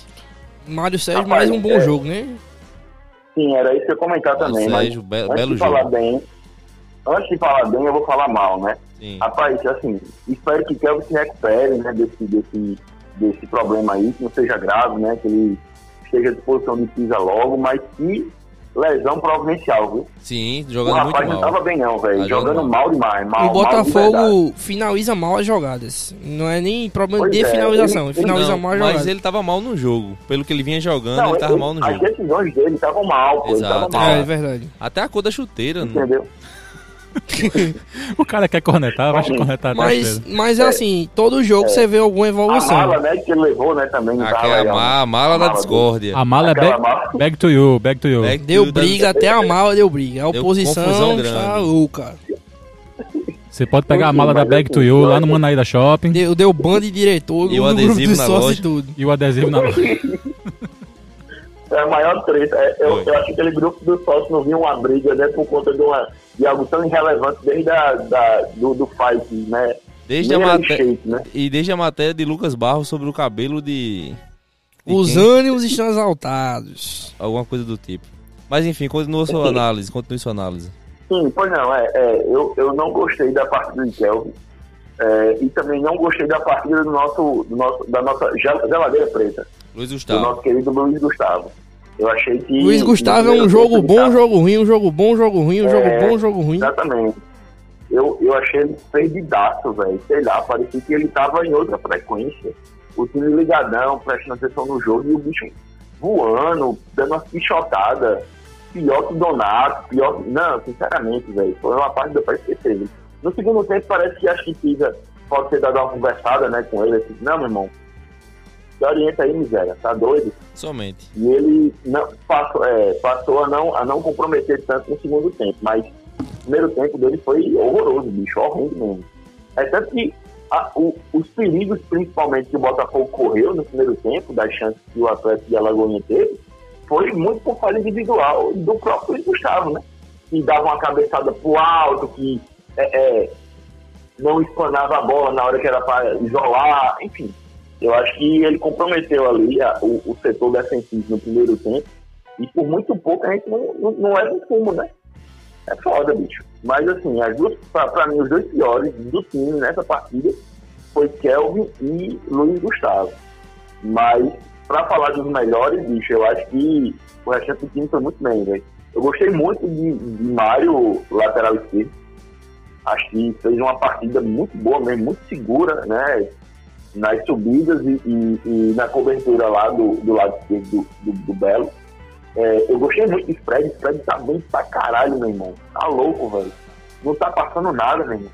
Mário Sérgio, Rapaz, mais um bom é- jogo, né? Sim, era isso que eu comentar também. Mário Mas Sérgio, be- antes de falar jogo. bem, antes de falar bem, eu vou falar mal, né? Sim. Rapaz, assim, espero que Kelvin se recupere, né, desse, desse, desse problema aí, que não seja grave, né, que ele esteja à disposição de pisa logo, mas que lesão providencial, viu? Sim, O jogando muito rapaz não mal. tava bem não, velho, Tá jogando jogando mal demais, mal, o mal de. Botafogo finaliza mal as jogadas. Não é nem problema Pois de é, finalização, ele- finaliza Não, mal as mas jogadas. ele tava mal no jogo. Pelo que ele vinha jogando, Não, ele tava ele- mal no as jogo. decisões dele estavam mal, pô, ele Exato. tava mal, É, é verdade. Até a cor da chuteira. não- entendeu? O cara quer cornetar, vai cornetar até Mas, mas é assim, todo jogo você vê alguma A evolução. mala, né, que ele levou, né, também Aquela ma- né? a mala da discórdia. A mala é back, mala. back to you, back to you. Back Deu briga, até a mala deu briga. A oposição grande. louca. Você pode pegar a mala da mas back to you eu lá no Manaíra Shopping Deu, deu bando de diretor E o adesivo de na sócio loja. e tudo. e o adesivo na É a maior treta. É, eu, eu acho que aquele grupo dos sócios não viu uma briga, né, por conta de, uma, de algo tão irrelevante desde a, da, do, do fight, né? Desde a Nem matéria. shape, né? E desde a matéria de Lucas Barros sobre o cabelo de. de Os quem? ânimos estão exaltados. Alguma coisa do tipo. Mas enfim, continua sua análise, continue sua análise. Sim, pois não, é, é, eu, eu não gostei da partida de Kelvin. é, e também não gostei da partida do nosso, do nosso, da nossa gel- geladeira preta, Luiz do Gustavo. nosso querido Luiz Gustavo. Eu achei que. Luiz Gustavo é um jogo bom, um tempo jogo ruim, um jogo bom, um jogo ruim, um jogo É, bom, um jogo ruim. Exatamente. Eu, eu achei ele perdidaço, velho. Sei lá, parecia que ele tava em outra frequência. O time ligadão, prestando atenção no jogo, e o bicho voando, dando uma pichotada. Pior que o Donato, pior que... Não, sinceramente, velho. Foi uma parte que deu pra esquecer. No segundo tempo, parece que acho que Pisa pode ter dado uma conversada, né, com ele. Assim, não, meu irmão, se orienta aí, miséria, tá doido? Somente. E ele não, passou, é, passou a, não, a não comprometer tanto no segundo tempo, mas o primeiro tempo dele foi horroroso, bicho, horrendo mesmo. É tanto que a- o- os perigos, principalmente, que o Botafogo correu no primeiro tempo, das chances que o Atlético de Alagoinha teve, foi muito por falha individual do próprio Gustavo, né? Que dava uma cabeçada pro alto, que é, é, não espanava a bola na hora que era para isolar, enfim. Eu acho que ele comprometeu ali a- o, o setor defensivo no primeiro tempo e por muito pouco a gente não, não, não leva em fumo, né? É foda, bicho. Mas assim, as duas, pra, pra mim, os dois piores do time nessa partida foi Kelvin e Luiz Gustavo. Mas, pra falar dos melhores, bicho, eu acho que o restante do time foi muito bem, velho. Eu gostei muito de, de Mário, lateral esquerdo. Acho que fez uma partida muito boa mesmo, muito segura, né? Nas subidas e, e- e na cobertura lá do, do lado esquerdo do, do, do Belo. É, eu gostei muito de Fred. Fred tá bem pra caralho, meu irmão. Tá louco, velho. Não tá passando nada, meu irmão.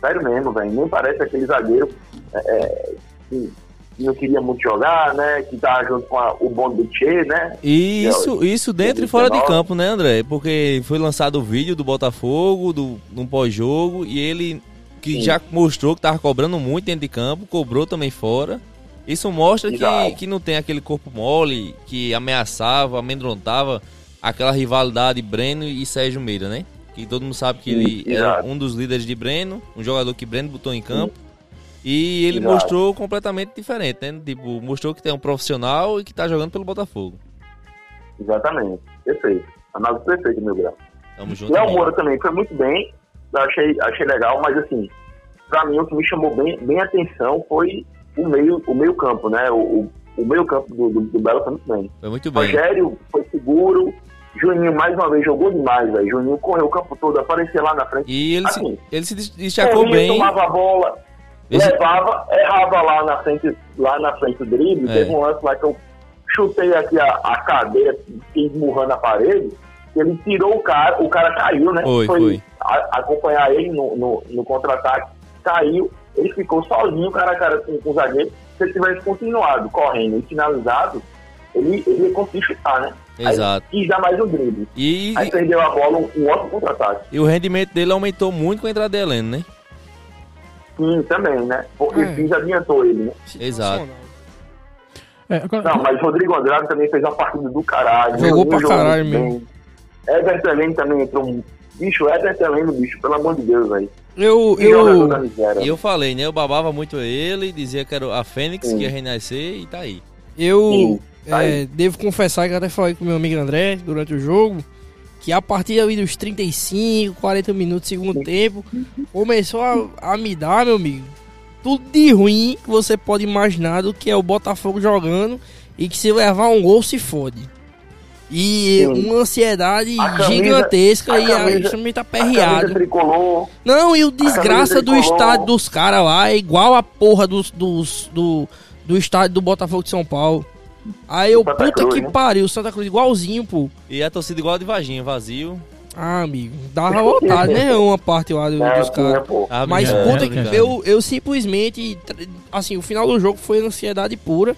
Sério mesmo, velho. Nem parece aquele zagueiro é, é, que, não queria muito jogar, né? Que tava junto com a- o bonde do Che, né? E isso, isso dentro e fora de 19. campo, né, André? Porque foi lançado o vídeo do Botafogo, do, num pós-jogo, e ele, que Sim. já mostrou que tava cobrando muito dentro de campo, cobrou também fora. Isso mostra que, Exato. que não tem aquele corpo mole, que ameaçava, amedrontava aquela rivalidade Breno e Sérgio Meira, né? que todo mundo sabe que ele é um dos líderes de Breno, um jogador que Breno botou em campo. E ele Exato. mostrou completamente diferente, né? Tipo, mostrou que é um profissional e que tá jogando pelo Botafogo. Exatamente, perfeito. Análise perfeita, meu grau. Tamo junto. Léo Moura também foi muito bem, achei, achei legal, mas assim, pra mim o que me chamou bem, bem atenção foi o meio, o meio campo, né? O, o meio campo do, do, do Belo foi muito bem. Foi muito bem. Rogério foi seguro, Juninho mais uma vez jogou demais, velho. Juninho correu o campo todo, aparecia lá na frente. E ele, assim, se, ele se destacou bem. tomava a bola, Esse... levava, errava lá na frente, lá na frente do drible. É. Teve um lance lá que eu chutei aqui a, a cadeira, fiquei esmurrando a parede. Ele tirou o cara, o cara caiu, né? Foi, foi. foi. A, acompanhar ele no, no, no contra-ataque, caiu. Ele ficou sozinho, cara a cara com, com o zagueiro. Se ele tivesse continuado correndo e finalizado, ele, ele ia conseguir chutar, né? Exato. Aí, e dar mais um drible. E... Aí perdeu a bola, um, um outro contra-ataque. E o rendimento dele aumentou muito com a entrada de Heleno, né? Sim, também, né? Porque é. Fiz adiantou ele, né? Exato. É, agora... Não, mas Rodrigo Andrade também fez uma partida do caralho. Jogou pra caralho mesmo. Everton Heleno também entrou um. Bicho, Everton Heleno, bicho, pelo amor de Deus, aí. Eu, eu, eu falei, né? Eu babava muito ele, dizia que era a Fênix Sim. que ia renascer e tá aí. Eu Sim, tá é, aí. devo confessar que até falei com meu amigo André durante o jogo que a partir ali dos 35, 40 minutos segundo tempo, começou a, a me dar, meu amigo, tudo de ruim que você pode imaginar do que é o Botafogo jogando e que se levar um gol se fode. E Sim. uma ansiedade camisa, gigantesca e a gente tá perreado. Não, e o desgraça do estádio dos caras lá é igual a porra dos, dos, do, do estádio do Botafogo de São Paulo. Aí eu, Santa puta Cruz, que né? pariu, Santa Cruz igualzinho, pô. E a torcida igual a de Varginha, vazio. Ah, amigo, dava vontade, né? Uma parte lá do, dos caras. Ah, Mas, é, puta, é, eu, eu simplesmente. Assim, o final do jogo foi ansiedade pura.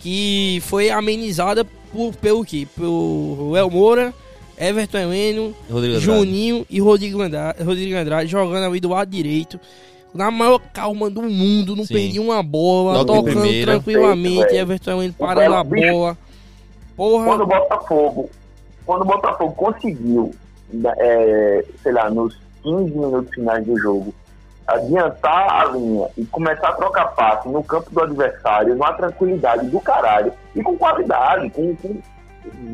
Que foi amenizada por, pelo que? Pelo El Moura, Everton Heleno, Juninho e Rodrigo Andrade, Rodrigo Andrade jogando ali do lado direito. Na maior calma do mundo, não perdi uma bola, Logo tocando tranquilamente, Feito, Everton Heleno parando a bola. Porra. Quando o Botafogo, quando o Botafogo conseguiu, é, sei lá, nos 15 minutos finais do jogo, adiantar a linha e começar a trocar passe no campo do adversário, numa tranquilidade do caralho e com qualidade, com, com...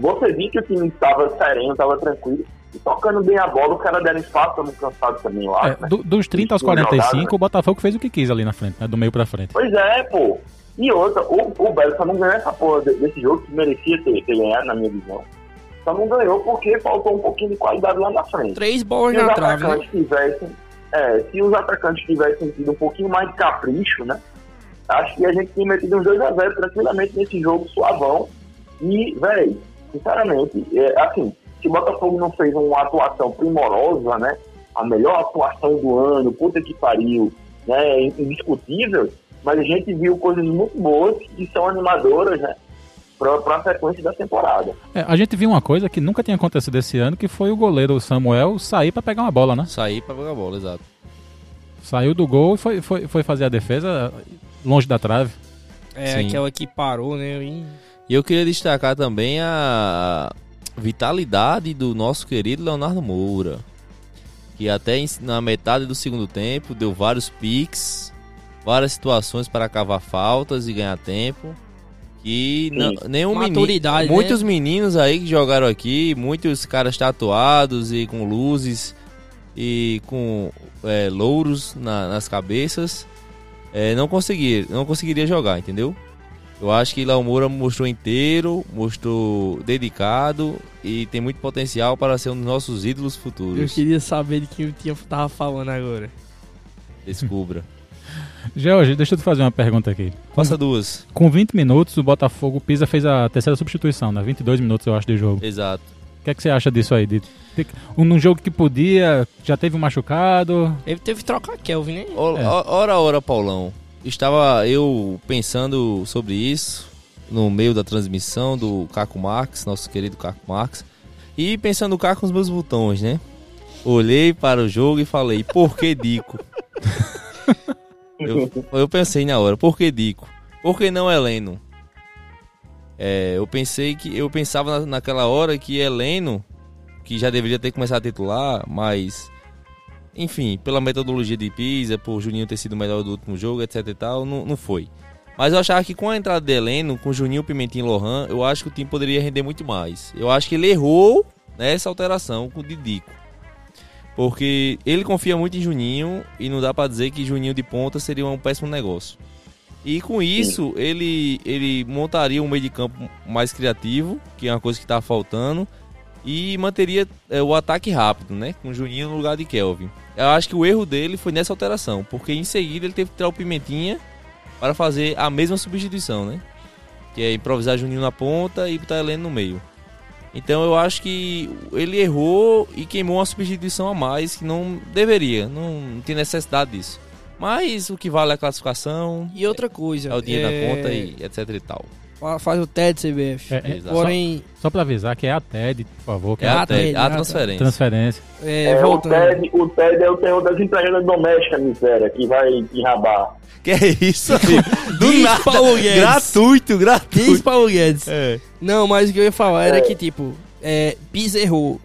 você viu que o time estava sereno, estava tranquilo. E tocando bem a bola, o cara deram espaço, estamos cansados também, eu acho. É, né? do, dos 30 aos 45, jogada, o Botafogo fez o que quis ali na frente, né? Do meio pra frente. Pois é, pô. E outra, o, o Belo só não ganhou essa porra desse jogo que merecia ter, ter ganhado, na minha visão. Só não ganhou porque faltou um pouquinho de qualidade lá na frente. Três bolas na trave. Né? Tivessem, é, se os atacantes tivessem tido um pouquinho mais de capricho, né? Acho que a gente tinha metido uns 2x0 tranquilamente nesse jogo suavão. E, velho, sinceramente, é, assim, se o Botafogo não fez uma atuação primorosa, né? A melhor atuação do ano, puta que pariu, né? Indiscutível, mas a gente viu coisas muito boas que são animadoras, né? Para a sequência da temporada. É, a gente viu uma coisa que nunca tinha acontecido esse ano, que foi o goleiro Samuel sair para pegar uma bola, né? Sair para pegar a bola, exato. Saiu do gol e foi, foi, foi fazer a defesa longe da trave. É, Sim. aquela que parou, né? E eu queria destacar também a vitalidade do nosso querido Leonardo Moura. Que até na metade do segundo tempo deu vários piques, várias situações para cavar faltas e ganhar tempo. E não, nenhum Maturidade, menino, né? muitos meninos aí que jogaram aqui, muitos caras tatuados e com luzes e com é, louros na, nas cabeças, é, não conseguir, não conseguiria jogar, entendeu? Eu acho que Léo Moura mostrou inteiro, mostrou dedicado e tem muito potencial para ser um dos nossos ídolos futuros. Eu queria saber de quem o Tinha tava falando agora. Descubra. George, deixa eu te fazer uma pergunta aqui. Faça duas. Com 20 minutos, o Botafogo Pisa fez a terceira substituição, né? 22 minutos, eu acho, de jogo. Exato. O que, é que você acha disso aí? De, de, num jogo que podia, já teve um machucado. Ele teve que trocar Kelvin, né? Ora, é. ora, ora, Paulão. Estava eu pensando sobre isso no meio da transmissão do Caco Marques, nosso querido Caco Marques, e pensando cá com os meus botões, né? Olhei para o jogo e falei, por que Dico? Eu, eu pensei na hora, por que Dico? Por que não Heleno? É, eu pensei que eu pensava na, naquela hora que Heleno, que já deveria ter começado a titular, mas enfim, pela metodologia de Pisa, por Juninho ter sido o melhor do último jogo, etc e tal, não, não foi. Mas eu achava que com a entrada de Heleno, com Juninho, Pimentinho e Lohan, eu acho que o time poderia render muito mais. Eu acho que ele errou nessa alteração com o Didico. Porque ele confia muito em Juninho e não dá para dizer que Juninho de ponta seria um péssimo negócio. E com isso, ele, ele montaria um meio de campo mais criativo, que é uma coisa que está faltando, e manteria é, o ataque rápido, né? Com Juninho no lugar de Kelvin. Eu acho que o erro dele foi nessa alteração, porque em seguida ele teve que tirar o Pimentinha para fazer a mesma substituição, né? Que é improvisar Juninho na ponta e botar Heleno no meio. Então eu acho que ele errou e queimou uma substituição a mais que não deveria, não, tem necessidade disso. Mas o que vale é a classificação. E outra coisa. É o dinheiro é... da conta e etc e tal. Faz o TED CBF. É, é, Porém. Só, só pra avisar que é a TED, por favor. Que é, a, a TED, a transferência. Transferência. É, é o, TED, o TED é o terror das empregadas domésticas, miséria, que vai enrabar. Que é isso, amigo? Do Diz nada. Paulo Guedes. Gratuito, gratuito. Diz Paulo Guedes. É. Não, mas o que eu ia falar era é. que, tipo, é,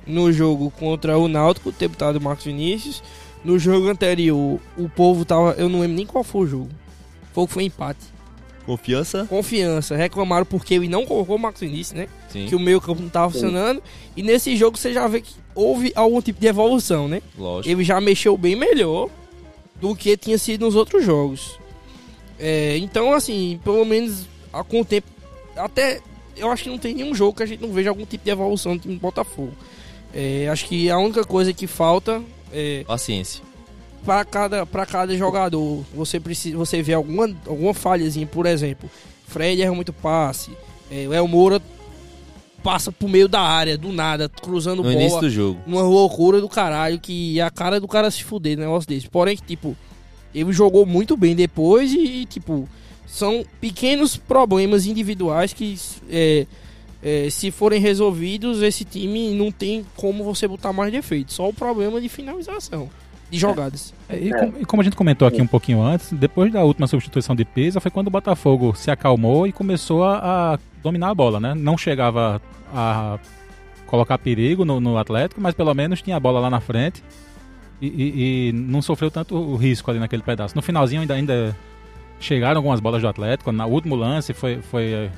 no jogo contra o Náutico, o deputado Marcos Vinícius. No jogo anterior, o povo tava. Eu não lembro nem qual foi o jogo. Foi foi empate. Confiança? Confiança. Reclamaram porque ele não colocou o Marcos Vinícius, né? Sim. Que o meio campo não tava Sim. funcionando. E nesse jogo você já vê que houve algum tipo de evolução, né? Lógico. Ele já mexeu bem melhor do que tinha sido nos outros jogos. É, então, assim, pelo menos com o tempo. Até eu acho que não tem nenhum jogo que a gente não veja algum tipo de evolução do time do Botafogo. É, acho que a única coisa que falta é. Paciência. Para cada, pra cada jogador, você precisa, você vê alguma, alguma falhazinha, por exemplo, Fred erra muito passe, é, o El Moura passa pro meio da área, do nada, cruzando no bola. Início do jogo. Uma loucura do caralho, que a cara do cara se fuder, negócio desse. Porém, tipo, ele jogou muito bem depois e, tipo, são pequenos problemas individuais que, é, é, se forem resolvidos, esse time não tem como você botar mais defeito. Só o problema de finalização de jogadas. É, e, com, e, como a gente comentou aqui um pouquinho antes, depois da última substituição de Pisa, foi quando o Botafogo se acalmou e começou a, a dominar a bola, né? Não chegava a colocar perigo no, no Atlético, mas pelo menos tinha a bola lá na frente e, e, e, não sofreu tanto o risco ali naquele pedaço. No finalzinho ainda, ainda chegaram algumas bolas do Atlético. No último lance foi, foi é,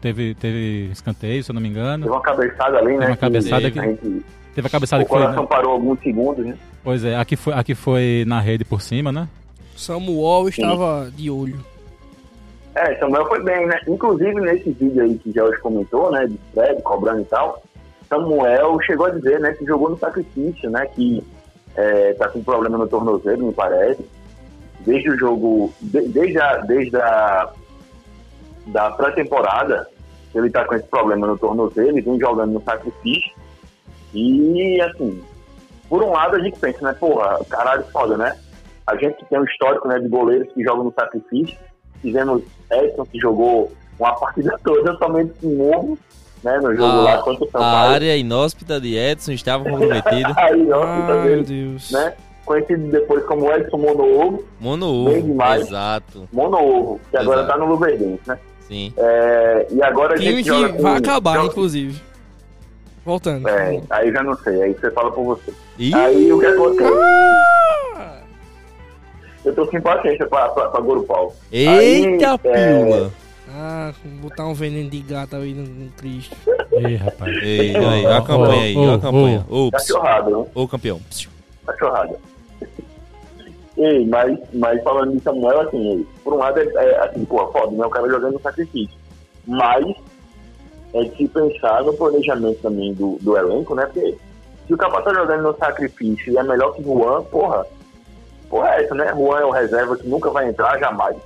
teve, teve escanteio, se eu não me engano. Teve uma cabeçada ali, né? Teve uma cabeçada que, que teve a cabeçada o que foi. O coração parou alguns segundos, né? Pois é, aqui foi, aqui foi na rede por cima, né? Samuel estava Sim. de olho. É, Samuel foi bem, né? Inclusive nesse vídeo aí que já hoje comentou, né? De Fred cobrando e tal. Samuel chegou a dizer, né, que jogou no sacrifício, né? Que é, tá com problema no tornozelo, me parece. Desde o jogo, de, desde a, desde a da pré-temporada, ele tá com esse problema no tornozelo, ele vem jogando no sacrifício. E, assim, por um lado a gente pensa, né, porra, caralho, foda, né? A gente tem um histórico, né, de goleiros que jogam no sacrifício. Tivemos Edson, que jogou uma partida toda somente com novo né, no jogo a, lá contra o Sampaio. A área inóspita de Edson estava comprometida. a inóspita Ai, dele, Deus. né? Conhecido depois como Edson Monoovo. Monoovo, exato. Monoovo, que agora está no Luverdense, né? Sim. É, e agora a gente joga com, vai acabar, joga... inclusive. Voltando. É, aí já não sei, aí você fala por você. Ih! Aí o que acontece? Ah! Eu tô sem paciência pra, pra, pra Gorupau. Eita, aí, pila! É, ah, botar um veneno de gato aí no, no Cristo. Ei, rapaz. Ei, aí, a campanha aí, a campanha. Ô, Cachorrada, né? Ô, campeão. Cachorrada. Ei, mas, mas falando de Samuel, assim, por um lado é, é assim, pô, foda, né? O cara jogando no sacrifício. Mas é de se pensar no planejamento também do, do elenco, né? Porque se o cara tá jogando no sacrifício e é melhor que Juan, porra, porra é essa, né? Juan é o reserva que nunca vai entrar, jamais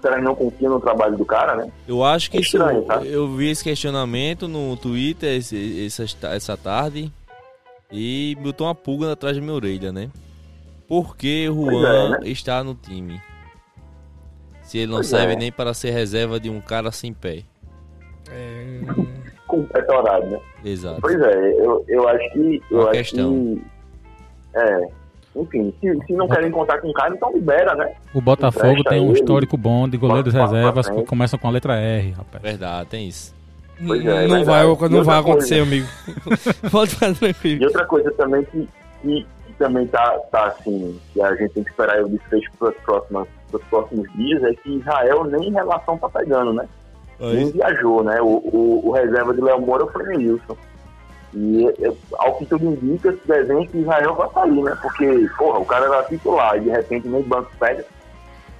caras não confiam no trabalho do cara, né? Eu acho que é estranho, isso, tá? eu vi esse questionamento no Twitter esse, essa, essa tarde e botou uma pulga atrás da minha orelha, né? Por que o Juan é, né? está no time? Se ele não pois serve é. nem para ser reserva de um cara sem pé. É... Com pé né? Exato. Pois é, eu, eu acho que. Eu uma acho questão. Que, é, enfim, se, se não querem contar com o cara, então libera, né? O Botafogo tem um histórico bom de goleiros reservas que começam com a letra R, rapaz. Verdade, tem isso. Pois é, não é vai, não vai acontecer, coisa- amigo. Pode ficar tranquilo. E outra coisa também que, que, que também tá, tá assim, que a gente tem que esperar o desfecho para os próximos dias, é que Israel nem relação tá pegando, né? Nem viajou, né? O, o, o reserva de Léo Moura foi Neilson. E é, ao que tudo indica, se desenha que Israel vai sair, né? Porque, porra, o cara era titular e de repente nem banco pega.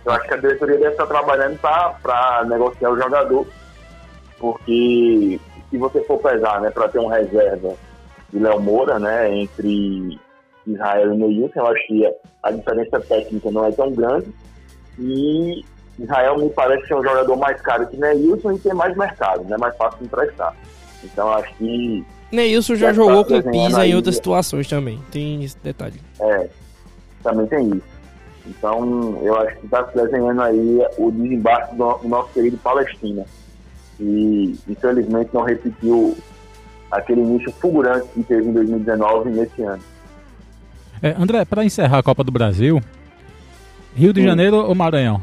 Eu acho que a diretoria deve estar trabalhando para negociar o jogador, porque se você for pesar, né, para ter um reserva de Léo Moura, né, entre Israel e Neilson, eu acho que a diferença técnica não é tão grande e Israel me parece ser um jogador mais caro que Neilson e tem mais mercado, né, mais fácil de emprestar. Então acho que Neilson já Já jogou tá com desenhando Pisa em aí, outras né? situações também. Tem esse detalhe. É, também tem isso. Então, eu acho que está se desenhando aí o desembarque do, do nosso querido Palestina. E, infelizmente, não repetiu aquele início fulgurante que teve em 2019 nesse ano. É, André, para encerrar a Copa do Brasil, Rio de Sim. Janeiro ou Maranhão?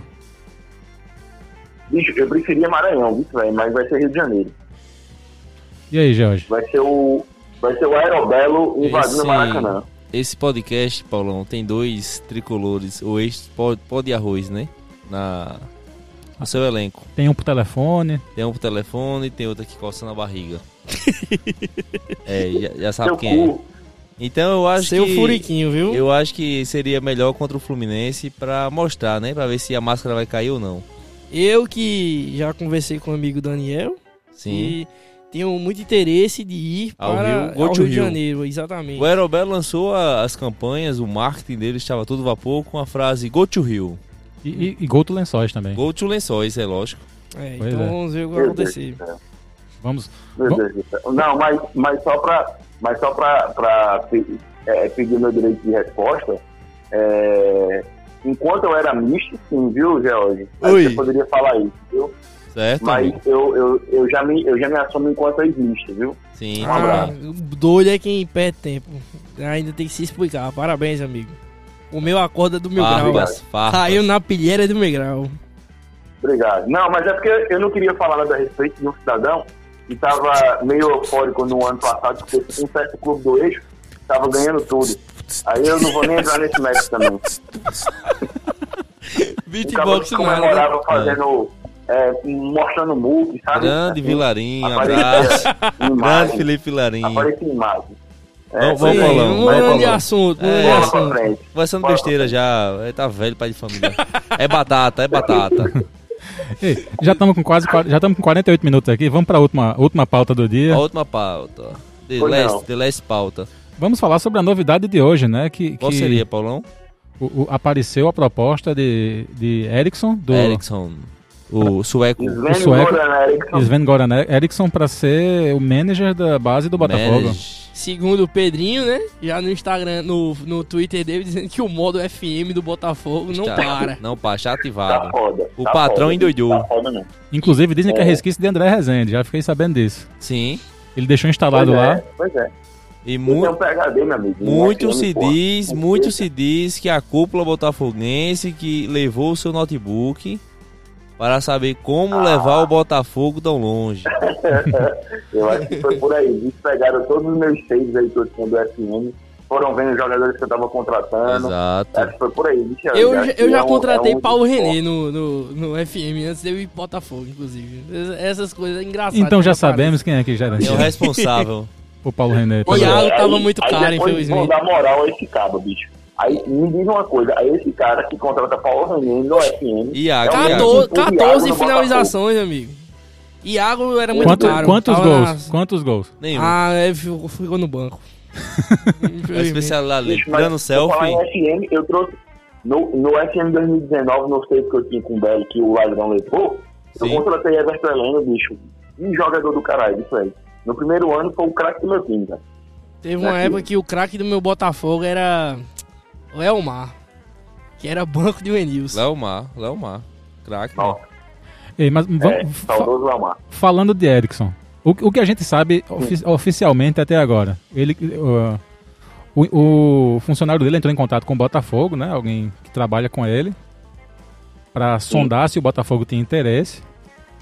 Bicho, eu preferia Maranhão, viu, velho? Mas vai ser Rio de Janeiro. E aí, Jorge? Vai ser o, vai ser o Aerobelo invadindo Esse- o Maracanã. Esse podcast, Paulão, tem dois tricolores, ou ex pó pó de arroz, né? Na, no seu elenco. Tem um pro telefone. Tem um pro telefone e tem outro aqui coçando a barriga. é, já, já sabe Seu quem é. cu. Então eu acho Seu que. furiquinho, viu? Eu acho que seria melhor contra o Fluminense pra mostrar, né? Pra ver se a máscara vai cair ou não. Eu que já conversei com o amigo Daniel Sim. e tenho muito interesse de ir Ao para Rio, ao go Rio, to de Rio. Janeiro, exatamente. O Aerobel lançou a- as campanhas, o marketing dele estava todo vapor com a frase Go to Rio. E, e, e Gol do Lençóis também. Go to Lençóis, é lógico. É, Pois então é. vamos ver o que vai acontecer. Vamos. Céu. Não, mas, mas só para mas só pe- é, pedir meu direito de resposta, é, enquanto eu era misto, sim, viu, George? Aí. Você poderia falar isso, viu? Certo? Mas amigo? eu, eu, eu, já me, eu já me assumo enquanto ex-misto, viu? Sim, Um Ah, doido é quem perde tempo. Ainda tem que se explicar. Parabéns, amigo. O meu acorda do meu grau. farpas. Saiu na pilheira do meu grau. Obrigado. Não, mas é porque eu não queria falar nada a respeito de um cidadão que estava meio eufórico no ano passado, porque um certo clube do eixo estava ganhando tudo. Aí eu não vou nem entrar nesse mérito também. O Beatbox cara nada. comemorava fazendo, é, mostrando muque, sabe? Grande Assim, Vilarinho, abraço. Grande. Felipe Vilarinho. Aparecia em imagem. É, Vamos- vamos, mudando de Paulão. assunto, É. assunto. Conversando Bora. besteira já. Ele tá velho, pai de família. É batata, é batata. Ei, já estamos com quase qua- já estamos com 48 minutos aqui. Vamos para a última, última pauta do dia. A última pauta. The last, não. the last pauta. Vamos falar sobre a novidade de hoje, né? Que, Qual que seria, Paulão? o- o- apareceu a proposta de, de Eriksson, do Ericsson. O sueco. Sven sueco- Goran. Sven Goran Eriksson para ser o manager da base do Botafogo. Manage. Segundo o Pedrinho, né? Já no Instagram, no, no Twitter dele, dizendo que o modo FM do Botafogo não Tá- para. Não para, está Tá ativado. foda. O tá patrão foda, endoidou. Tá foda, não. Inclusive dizem que é É. resquício de André Rezende, já fiquei sabendo disso. Sim. Ele deixou instalado Pois lá. é, pois é. E Eu mu um PHD, meu amigo. muito se diz, muito se diz que a cúpula botafoguense que levou o seu notebook para saber como Ah. levar o Botafogo tão longe. Eu acho que foi por aí. Eles pegaram todos os meus saves aí que eu tinha do FM, foram vendo os jogadores que eu tava contratando. Exato. Acho que foi por aí. bicho. Eu, já- que eu já é um- contratei é um Paulo. Renê no, no, no FM antes de eu ir Botafogo, inclusive. Essas coisas engraçadas. Então já que aparecem. sabemos quem é que É o responsável. o Paulo René. Pelo- Iago É, tava aí- muito aí caro, infelizmente. Vão dar moral a esse cabo, bicho. Aí me diz uma coisa, aí esse cara que contrata Paulo René no FM. Iago, é o Iago. 14, mesmo que o Iago 14 no finalizações, amigo. Iago era muito Quanto- caro. quantos tava gols? nas- Quantos gols? Nenhum. Ah, é, ficou, ficou no banco. dele. Bicho, mas Dando eu selfie. em FM, eu trouxe. No, no FM 2019, no save que eu tinha com o Belo, que o ladrão levou, eu Sim. contratei Everton Heleno, bicho. Um jogador do caralho, isso aí. No primeiro ano foi o craque do meu time, cara. Teve uma época que o craque do meu Botafogo era o Elmar, que era banco de Wenilson. Leomar, Leomar. Craque. né? Ei, mas vamos, é, saudoso falando de Eriksson, o, o que a gente sabe ofi- oficialmente até agora, ele, uh, o, o funcionário dele entrou em contato com o Botafogo, né? Alguém que trabalha com ele, para sondar se o Botafogo tinha interesse.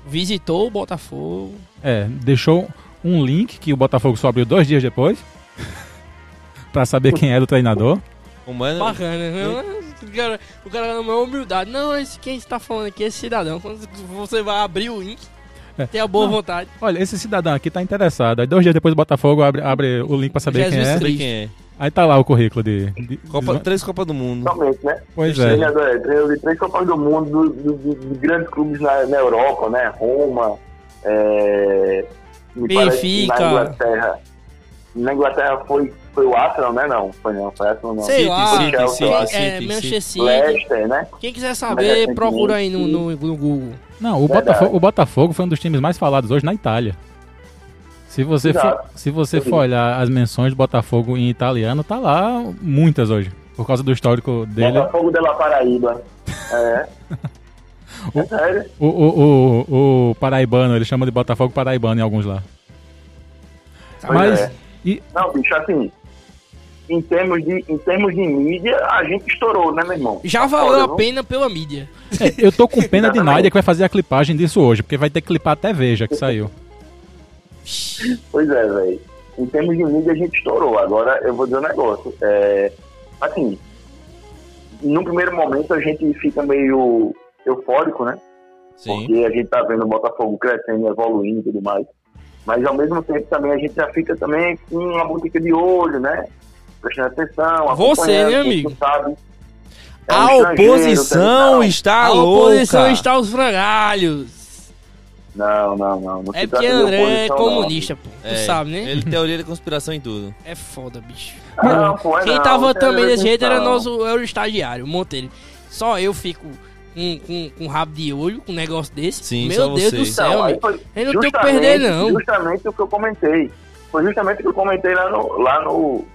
Visitou o Botafogo. É, deixou um link que o Botafogo só abriu dois dias depois. pra saber quem era o treinador. Humano. Bacana, né? O cara, o cara não é humildade. Não, esse, quem está falando aqui é esse cidadão. Quando você vai abrir o link, É. tenha boa Não. vontade. Olha, esse cidadão aqui tá interessado. Aí dois dias depois o Botafogo abre, abre o link pra saber Jesus quem é. Quem é. Aí tá lá o currículo de. de- Copa, de- três Copas do Mundo. Somente, né? Pois é. É, de três Copas do Mundo do- do- do- de grandes clubes na, na Europa, né? Roma, é, me parece que Benfica. na Inglaterra. Na Inglaterra foi, foi o Arsenal, né? Não, foi não, foi Arsenal não. Sei lá. City, Quem- City, é, City, Manchester City. Leicester, né? Quem quiser saber, recentemente- procura aí no, no, no Google. Não, o. Botafogo, o Botafogo foi um dos times mais falados hoje na Itália. Se você, for, se você for olhar as menções do Botafogo em italiano, tá lá muitas hoje. Por causa do histórico dele. Botafogo de la Paraíba. É. O- sério? O, o, o, o paraibano, ele chama de Botafogo paraibano em alguns lá. Pois Mas, é. e, Não, bicho, assim, em termos, de, em termos de mídia, a gente estourou, né, meu irmão? Já valeu a pena pela mídia. é, eu tô com pena de. Nádia que vai fazer a clipagem disso hoje, porque vai ter que clipar até Veja que saiu. Pois é, velho. Em termos de mídia, a gente estourou. Agora, eu vou dizer um negócio. É, assim, no primeiro momento, a gente fica meio eufórico, né? Sim. Porque a gente tá vendo o Botafogo crescendo, evoluindo e tudo mais. Mas, ao mesmo tempo, também a gente já fica também com uma botica de olho, né? Prestando atenção, Você, né, a amigo? Sabe. É um A oposição está a louca. oposição está aos frangalhos. Não, não, não. não É porque André é não. comunista, pô. Tu É, sabe, né? Ele tem teoria da conspiração em tudo. É foda, bicho. Não, pô, é Quem não, tava também a desse jeito era nosso era o estagiário, o Monteiro. Só eu fico com, com, com rabo de olho com um negócio desse. Sim, Meu Deus você. do céu, Então, não tenho que perder, não. Justamente o que eu comentei. Foi justamente o que eu comentei lá no, lá no,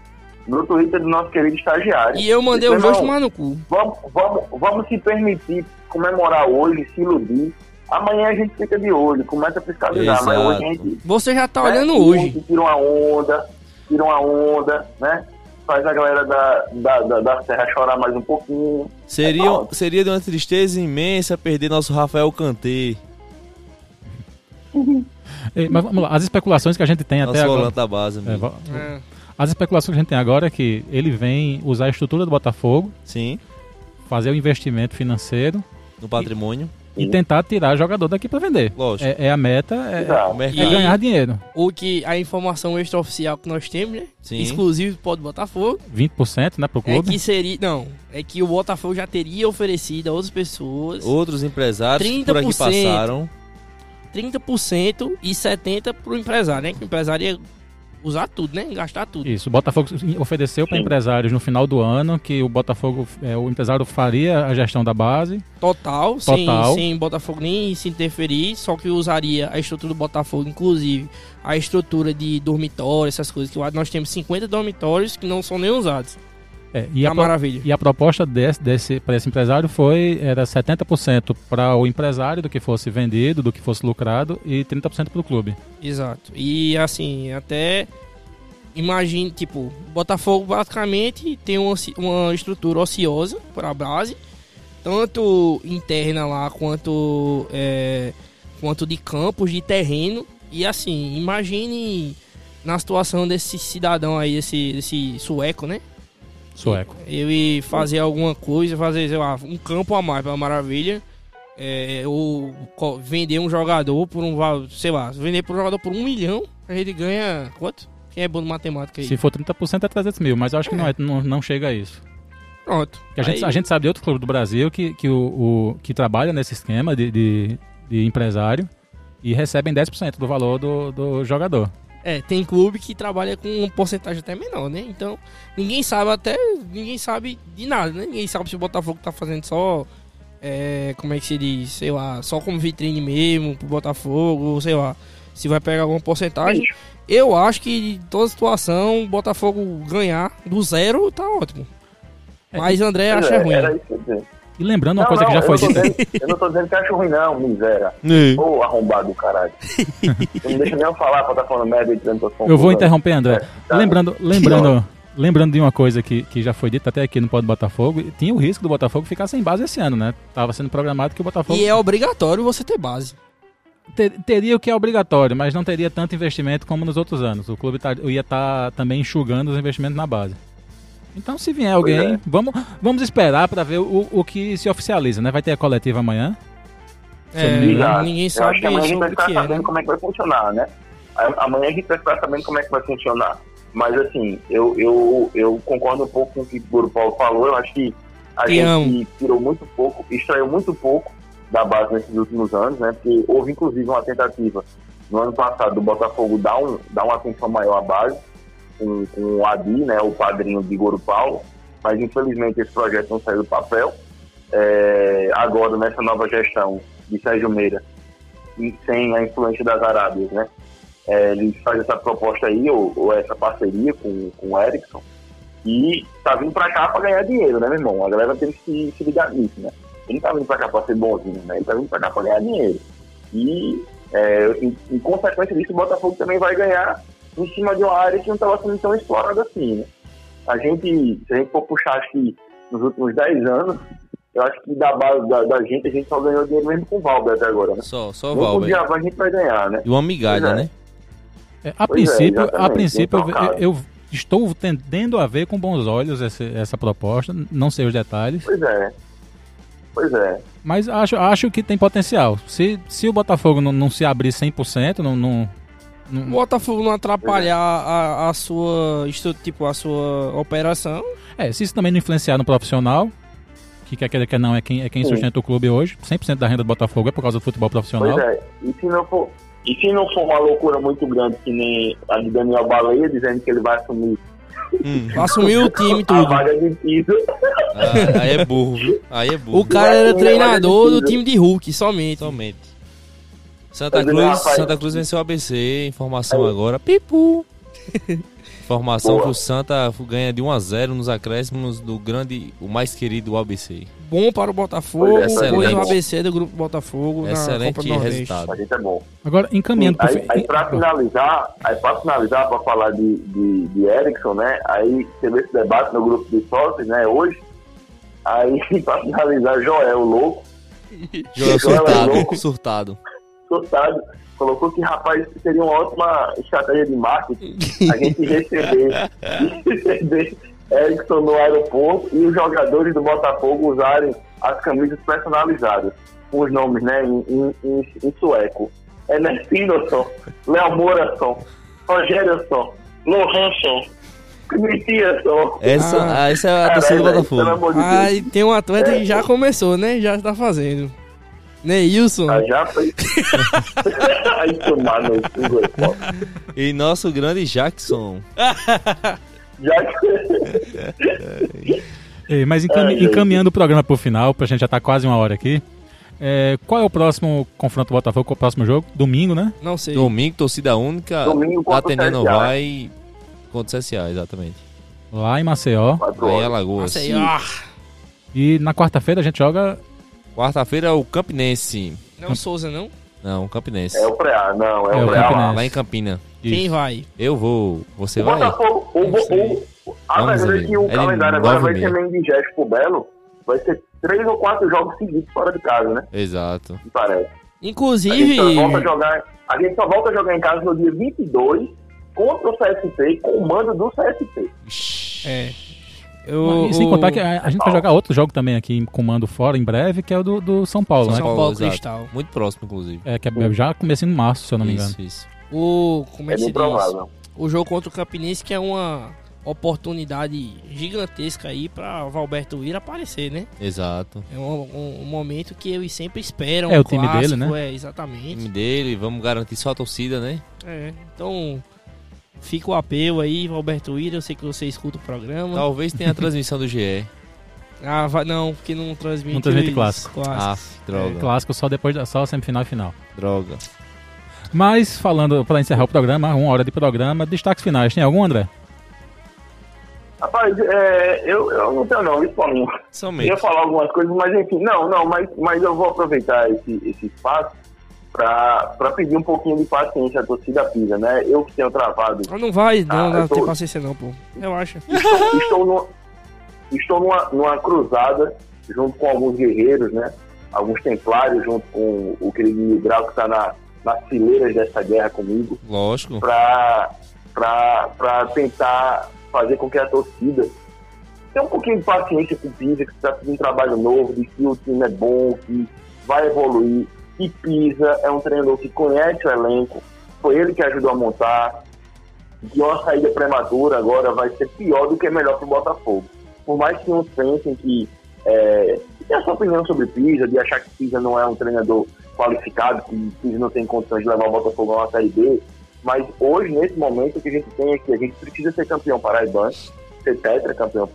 no Twitter do nosso querido estagiário. E eu mandei dois "Irmão, tomar no cu. Vamos, vamos, vamos se permitir comemorar hoje, se iludir. Amanhã a gente fica de olho, começa a fiscalizar. Mas hoje a gente Você já tá né, olhando hoje. Tira uma onda, tira uma onda, né? Faz a galera da, da, da, da Serra chorar mais um pouquinho. Seria, É, seria de uma tristeza imensa perder nosso Rafael Kanté, E, mas vamos lá, as especulações que a gente tem nosso até agora. da base. É, É. as especulações que a gente tem agora é que ele vem usar a estrutura do Botafogo, Sim, fazer o investimento financeiro no patrimônio. e Sim. tentar tirar jogador daqui pra vender. Lógico. É, é a meta, é, é mercado. ganhar dinheiro. O que a informação extraoficial que nós temos, né? Sim. Exclusivo do Pode Botafogo. 20% né, pro É clube. que seria. Não, é que o Botafogo já teria oferecido a outras pessoas Outros empresários que por aqui 30%. passaram. 30% e 70% pro empresário, né? Que o empresário ia usar tudo, né? Gastar tudo. Isso, o Botafogo ofereceu para empresários no final do ano que o Botafogo, é, o empresário faria a gestão da base. Total, Total. Sem, sem Botafogo nem se interferir, só que usaria a estrutura do Botafogo, inclusive a estrutura de dormitório, essas coisas, que nós temos 50 dormitórios que não são nem usados. É, e, Tá a, maravilha. e a proposta desse, desse, para esse empresário foi era 70% para o empresário do que fosse vendido, do que fosse lucrado e 30% para o clube. Exato. E assim, até imagine, tipo, Botafogo basicamente tem uma, uma estrutura ociosa para a base, tanto interna lá quanto é, quanto de campos, de terreno. E assim, imagine na situação desse cidadão aí, desse, desse sueco, né? Sueco. Ele fazer alguma coisa, fazer, sei lá, um campo a mais pela maravilha. É, ou vender um jogador por um sei lá, vender por um jogador por um milhão, a gente ganha quanto? Quem é bom de matemática aí? Se for 30% é 300 mil, mas eu acho que não, é, não, não chega a isso. Pronto. A, gente, a gente sabe de outro clube do Brasil que, que, o, o- que trabalha nesse esquema de, de, de empresário e recebem 10% do valor do, do jogador. É, tem clube que trabalha com uma porcentagem até menor, né? Então, ninguém sabe até. Ninguém sabe de nada, né? Ninguém sabe se o Botafogo tá fazendo só. é, como é que se diz? Sei lá, só como vitrine mesmo pro Botafogo, sei lá. Se vai pegar alguma porcentagem. Eu acho que em toda situação, o Botafogo ganhar do zero tá ótimo. É, Mas André pois acha é, ruim. Era isso E lembrando uma Não, coisa não, que já foi dita. Eu não tô dizendo que acho ruim, não, miséria. Ô, arrombado do caralho. Não deixa nem eu falar pra estar falando merda e dizendo que eu Eu vou André. É, tá. Lembrando, lembrando, lembrando de uma coisa que, que já foi dita até aqui no Pode Botafogo, tinha o risco do Botafogo ficar sem base esse ano, né? Tava sendo programado que o Botafogo. E é obrigatório você ter base. ter, teria o que é obrigatório, mas não teria tanto investimento como nos outros anos. O clube tá, ia estar tá também enxugando os investimentos na base. Então, se vier alguém, é. vamos, vamos esperar para ver o, o que se oficializa, né? Vai ter a coletiva amanhã. É, ninguém sabe acho que amanhã a gente vai ficar é, sabendo né? como é que vai funcionar, né? Amanhã a gente vai ficar sabendo como é que vai funcionar. Mas, assim, eu, eu, eu concordo um pouco com o que o Guru Paulo falou. Eu acho que a Te gente amo. tirou muito pouco, extraiu muito pouco da base nesses últimos anos, né? Porque houve, inclusive, uma tentativa no ano passado do Botafogo dar, um, dar uma atenção maior à base, com, com o Adi, né? O padrinho de Goro Paulo. Mas, infelizmente, esse projeto não saiu do papel. É, agora, nessa nova gestão de Sérgio Meira, e sem a influência das Arábias, né? É, ele faz essa proposta aí, ou, ou, essa parceria com, com o Erickson, e tá vindo para cá para ganhar dinheiro, né, meu irmão? A galera tem que se, se ligar nisso, né? Ele não tá vindo para cá para ser bonzinho, né? Ele tá vindo para cá para ganhar dinheiro. E, é, em, em, consequência disso, o Botafogo também vai ganhar em cima de uma área que não estava sendo tão explorada assim, né? A gente, se a gente for puxar, acho que nos últimos 10 anos, eu acho que da base da, da, gente, a gente só ganhou dinheiro mesmo com o Valber até agora, né? Só, só o Valber. a gente vai ganhar, né? E uma migalha, é. né? É, a pois é, princípio, é, a princípio eu, eu, estou tendendo a ver com bons olhos essa, essa proposta, não sei os detalhes. Pois é. Pois é. Mas acho, acho que tem potencial. Se, se o Botafogo não, não se abrir 100%, não, não, não... O Botafogo não atrapalhar a, a sua tipo a sua operação. É, se isso também não influenciar no profissional, que quer querer que não é quem, é quem sustenta o clube hoje, 100% da renda do Botafogo é por causa do futebol profissional. Pois é, e se não for, e se não for uma loucura muito grande, que nem a de Daniel Baleia, dizendo que ele vai assumir. Hum. Assumir o time tudo. A vaga de piso. Ah, aí é burro, viu? Aí é burro. O cara era treinador do time de Hulk, somente. Somente. Santa Cruz, Santa Cruz venceu o ABC, informação agora. Pipu. Informação Boa. que o Santa ganha de 1 a 0 nos acréscimos do grande, o mais querido ABC. Bom para o Botafogo, é, depois o ABC do grupo Botafogo. Excelente resultado. A gente é bom. Agora, encaminhando para Aí, aí para finalizar, aí para finalizar, para falar de, de, de Erickson, né? Aí teve esse debate no grupo de sócios, né? Hoje. Aí, para finalizar, Joel, louco. Joel, Joel surtado, é louco, surtado. Surtado colocou que, rapaz, seria uma ótima estratégia de marketing a gente receber, receber Erickson no aeroporto e os jogadores do Botafogo usarem as camisas personalizadas, com os nomes né, em, em, em, em sueco. Ernestindoson, Léo Morason, Rogérioson, Lohansson, essa, ah, essa é a torcida do Botafogo. Ah, e tem um atleta que já começou, né? Já está fazendo. Neilson. Ah, já foi. Aí tomar no E nosso grande Jackson. Jackson. mas encami encaminhando o programa para o final, pra gente já tá quase uma hora aqui. É, qual é o próximo confronto do Botafogo? Qual é o próximo jogo? Domingo, né? Não sei. Domingo, torcida única. Domingo contra atendendo vai contra o CSA, exatamente. Lá em Maceió. Lá em Alagoas. Maceió. E na quarta-feira a gente joga Quarta-feira é o Campinense. Não é o Souza, não? Não, o Campinense. É o Preá, não, é, é o Preá. Lá. lá em Campina. Quem vai? Eu vou. Você o vai? Botafogo, o, o, o, a verdade é que o é calendário agora vai ser meio indigeste pro Belo. Vai ser três ou quatro jogos seguidos fora de casa, né? Exato. Me parece. Inclusive. A gente, só volta a jogar, a gente só volta a jogar em casa no dia 22 contra o CSP com o mando do CSP. É. Eu, e sem o... contar que a, a, gente vai jogar outro jogo também aqui em comando fora em breve, que é o do, do São Paulo, São né? São Paulo Cristal. Muito próximo, inclusive. É, que é já começando em março, se eu não me engano. Isso, O, como é, que se diz? O jogo contra o Campinense, que é uma oportunidade gigantesca aí para Valberto Ir aparecer, né? Exato. É um, um, um, momento que eles sempre esperam. É um o time dele, né? É, exatamente. O time dele, vamos garantir só a torcida, né? É, então Fica o apelo aí, Roberto Ira, eu sei que você escuta o programa. Talvez tenha a transmissão do GE. Ah, vai, não, porque não transmite. Não transmite clássico. Ah, droga. É, clássico só depois da só semifinal e final. Droga. Mas falando para encerrar o programa, uma hora de programa, destaques finais, tem algum, André? Rapaz, é, eu, eu não tenho não, isso pra mim. Somente. Eu ia falar algumas coisas, mas enfim, não, não, mas, mas eu vou aproveitar esse, esse espaço para pedir um pouquinho de paciência à torcida pisa, né? Eu que tenho travado. Não vai, não, ah, não tô... tem paciência não, pô. Eu acho. Estou, estou, numa, estou numa, numa cruzada junto com alguns guerreiros, né? Alguns templários, junto com o querido Grau que está na, nas fileiras dessa guerra comigo. Lógico. Para tentar fazer com que a torcida tenha um pouquinho de paciência com o Pisa, que está fazendo um trabalho novo, de que o time é bom, que vai evoluir. E Pisa é um treinador que conhece o elenco, foi ele que ajudou a montar. De uma saída prematura agora vai ser pior do que é melhor para o Botafogo. Por mais que uns pensem que é, a sua opinião sobre Pisa, de achar que Pisa não é um treinador qualificado, que Pisa não tem condições de levar o Botafogo a uma Série B, mas hoje, nesse momento, o que a gente tem é que a gente precisa ser campeão paraibano, ser tetracampeão,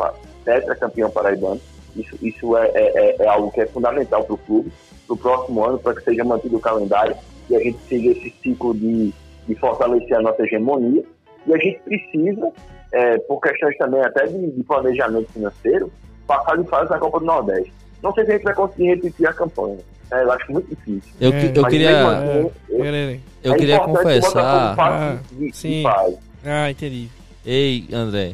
tetracampeão paraibano. Isso, isso é, é, é, é algo que é fundamental para o clube, para o próximo ano, para que seja mantido o calendário e a gente siga esse ciclo de, de fortalecer a nossa hegemonia. E a gente precisa, é, por questões também até de, de, planejamento financeiro, passar de fase na Copa do Nordeste. Não sei se a gente vai conseguir repetir a campanha. É, eu acho muito difícil. Eu, é, eu queria. Assim, eu, eu é queria confessar. Ah, de, sim. De ah, entendi. Ei, André.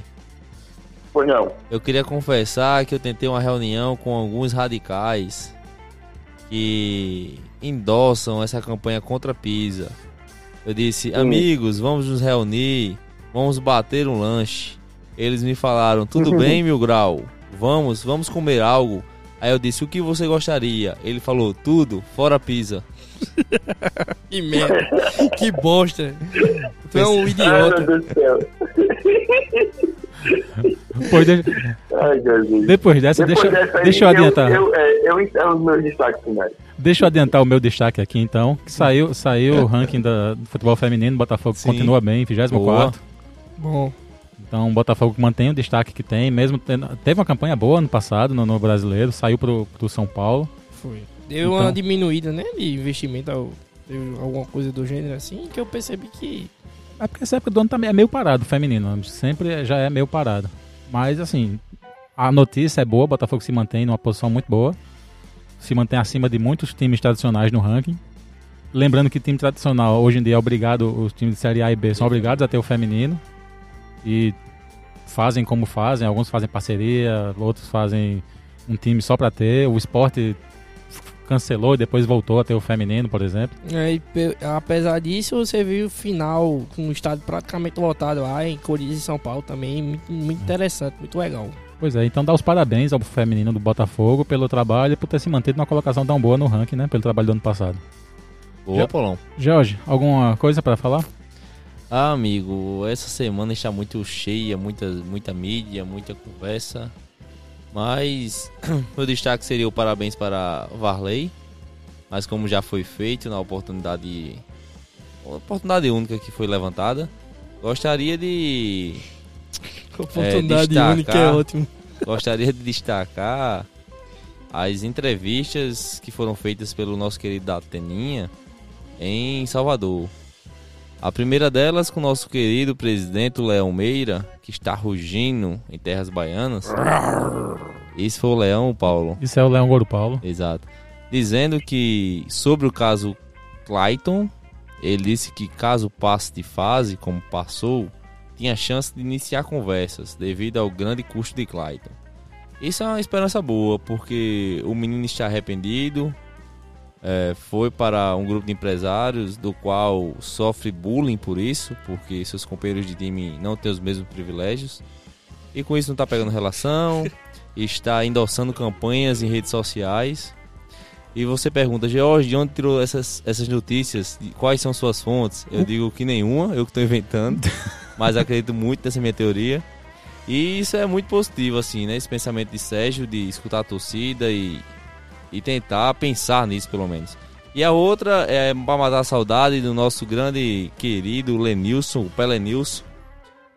Pois não. Eu queria confessar que eu tentei uma reunião com alguns radicais que endossam essa campanha contra a Pisa. Eu disse, Sim. amigos, vamos nos reunir, vamos bater um lanche. Eles me falaram, tudo bem, Mil Grau, vamos, vamos comer algo. Aí eu disse, o que você gostaria? Ele falou, tudo, fora Pisa. que merda, que bosta. Tu é um idiota. Depois, de... Ai, Depois dessa, Depois deixa, dessa deixa eu adiantar. Eu, eu, eu encerro os meus destaques finais. Deixa eu adiantar o meu destaque aqui então. Que saiu, saiu o ranking da, do futebol feminino. Botafogo Sim. continua bem, 24. Bom. Então o Botafogo mantém o destaque que tem, mesmo tendo, teve uma campanha boa ano passado no, no brasileiro, saiu pro, pro São Paulo. Foi. Deu então, uma diminuída, né? De investimento, alguma coisa do gênero assim, que eu percebi que. É porque essa época do ano também é meio parado, feminino. Sempre já é meio parado. Mas assim, a notícia é boa, o Botafogo se mantém numa posição muito boa. Se mantém acima de muitos times tradicionais no ranking. Lembrando que time tradicional hoje em dia é obrigado, os times de Série A e B são obrigados a ter o feminino. E fazem como fazem, alguns fazem parceria, outros fazem um time só para ter. O esporte cancelou e depois voltou a ter o feminino, por exemplo. É, e, apesar disso, você viu o final com o estádio praticamente lotado lá em Corinthians e São Paulo também, muito, muito interessante, muito legal. Pois é, então dá os parabéns ao feminino do Botafogo pelo trabalho e por ter se mantido numa colocação tão boa no ranking, né? Pelo trabalho do ano passado. Boa, Polão. Jorge, alguma coisa para falar? Ah, amigo, essa semana está muito cheia, muita, muita mídia, muita conversa. Mas meu destaque seria o parabéns para Varley. Mas como já foi feito na oportunidade oportunidade única que foi levantada, gostaria de oportunidade é, única é ótimo. Gostaria de destacar as entrevistas que foram feitas pelo nosso querido Dateninha em Salvador. A primeira delas com o nosso querido presidente Leão Meira, que está rugindo em terras baianas. Isso foi o Leão, Paulo. Isso é o Leão Goro Paulo. Exato. Dizendo que sobre o caso Clayton, ele disse que caso passe de fase, como passou, tinha chance de iniciar conversas devido ao grande custo de Clayton. Isso é uma esperança boa, porque o menino está arrependido, é, foi para um grupo de empresários do qual sofre bullying por isso, porque seus companheiros de time não têm os mesmos privilégios. E com isso não está pegando relação, está endossando campanhas em redes sociais. E você pergunta, George, de onde tirou essas, essas notícias? Quais são suas fontes? Eu digo que nenhuma, eu que estou inventando, mas acredito muito nessa minha teoria. E isso é muito positivo, assim, né? Esse pensamento de Sérgio de escutar a torcida e, e tentar pensar nisso pelo menos. E a outra é para matar a saudade do nosso grande querido Lenilson, o Pelenilson,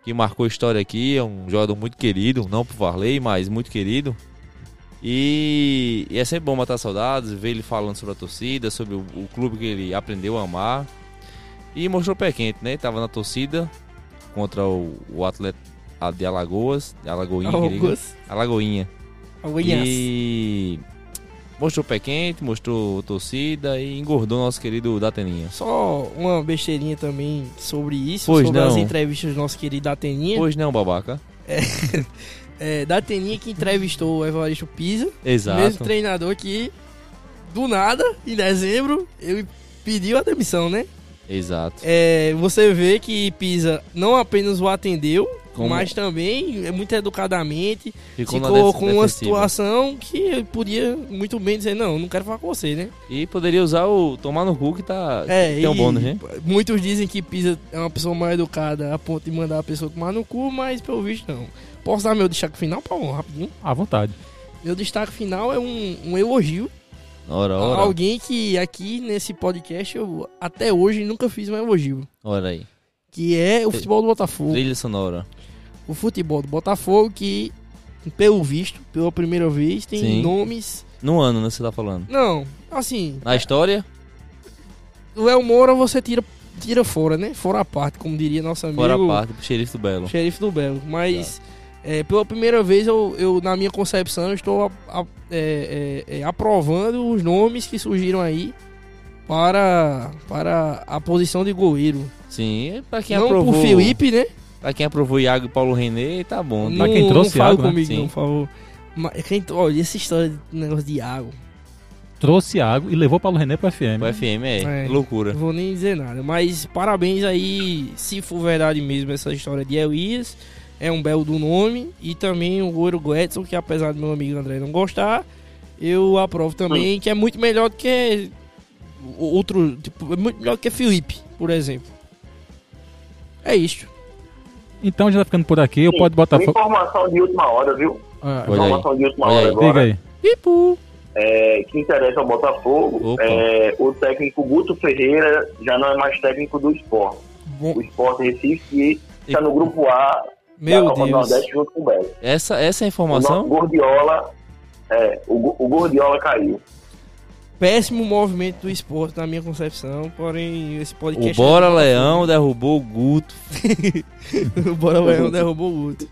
que marcou história aqui, é um jogador muito querido, não por Varley, mas muito querido. E, e, é sempre bom matar saudades, ver ele falando sobre a torcida, sobre o, o clube que ele aprendeu a amar. E mostrou pé quente, né? Tava na torcida contra o, o atleta de Alagoas, Alagoinha, Alagoas. Alagoinha. Alagoinhas. E Mostrou pé quente, mostrou torcida e engordou nosso querido Dateninha. Só uma besteirinha também sobre isso, pois sobre não. as entrevistas do nosso querido Dateninha. Pois não, babaca. É, é Dateninha que entrevistou o Evaristo Pisa. Exato. Mesmo treinador que, do nada, em dezembro, ele pediu a demissão, né? Exato. É, você vê que Pisa não apenas o atendeu, Como- mas também, é muito educadamente, Ficou, ficou com uma situação que ele podia muito bem dizer, não, não quero falar com você, né? E poderia usar o tomar no cu que tá. É, tem um bônus, né? Muitos dizem que Pisa é uma pessoa mal educada a ponto de mandar a pessoa tomar no cu, mas pelo visto não. Posso dar meu destaque final, Paulo, rapidinho? À vontade. Meu destaque final é um, um elogio Ora, a ora. alguém que aqui nesse podcast eu até hoje nunca fiz um elogio. Ora aí. Que é o futebol do Botafogo. Trilha sonora. O futebol do Botafogo que, pelo visto, pela primeira vez, tem Sim. nomes. No ano, né? Você tá falando. Não, assim, Na história, o El Moura você tira, tira fora, né? Fora a parte, como diria nosso amigo. fora a parte, pro xerife do Belo. Xerife do Belo. Mas é, pela primeira vez, eu, eu, na minha concepção, eu estou a- a- é, é, é, aprovando os nomes que surgiram aí para, para a posição de goleiro. Sim, pra quem Não aprovou. por Felipe, né? Pra quem aprovou Iago e Paulo René, tá bom. Pra quem Não- trouxe não fala Iago, né? comigo, Sim. não, por favor. Mas quem, olha, essa história de negócio de água. Trouxe água e levou Paulo René pro FM. O FM é, É. loucura. Não vou nem dizer nada. Mas parabéns aí, se for verdade mesmo essa história de Elias. É um belo do nome. E também o Ouro Gladson, que apesar do meu amigo André não gostar, eu aprovo também, que é muito melhor do que outro. Tipo, é muito melhor que Felipe, por exemplo. É isto. Então já tá ficando por aqui. O Sim, Pode Uma Botafogo. informação de última hora, viu? Ah, Olha aí. informação de última Olha hora aí. agora. diga aí. Pipu. é, que interessa ao Botafogo, é, o técnico Guto Ferreira já não é mais técnico do esporte. Bom, O esporte Recife que está no grupo A meu da Copa Deus. Nordeste junto com o Belo. Essa, essa é a O informação? nosso Gordiola, é, o, o Gordiola caiu. Péssimo movimento do esporte, na minha concepção. Porém, esse O podcast. Bora é do Leão derrubou o Guto. O Bora Leão derrubou o Guto.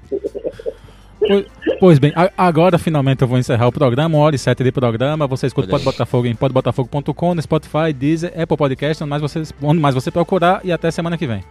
Pois, pois bem, a- agora finalmente eu vou encerrar o programa, uma hora e sete de programa. Você escuta o Pode. Botafogo em podbotafogo.com, no Spotify, Deezer, Apple Podcast, onde mais, você, onde mais você procurar. E até semana que vem.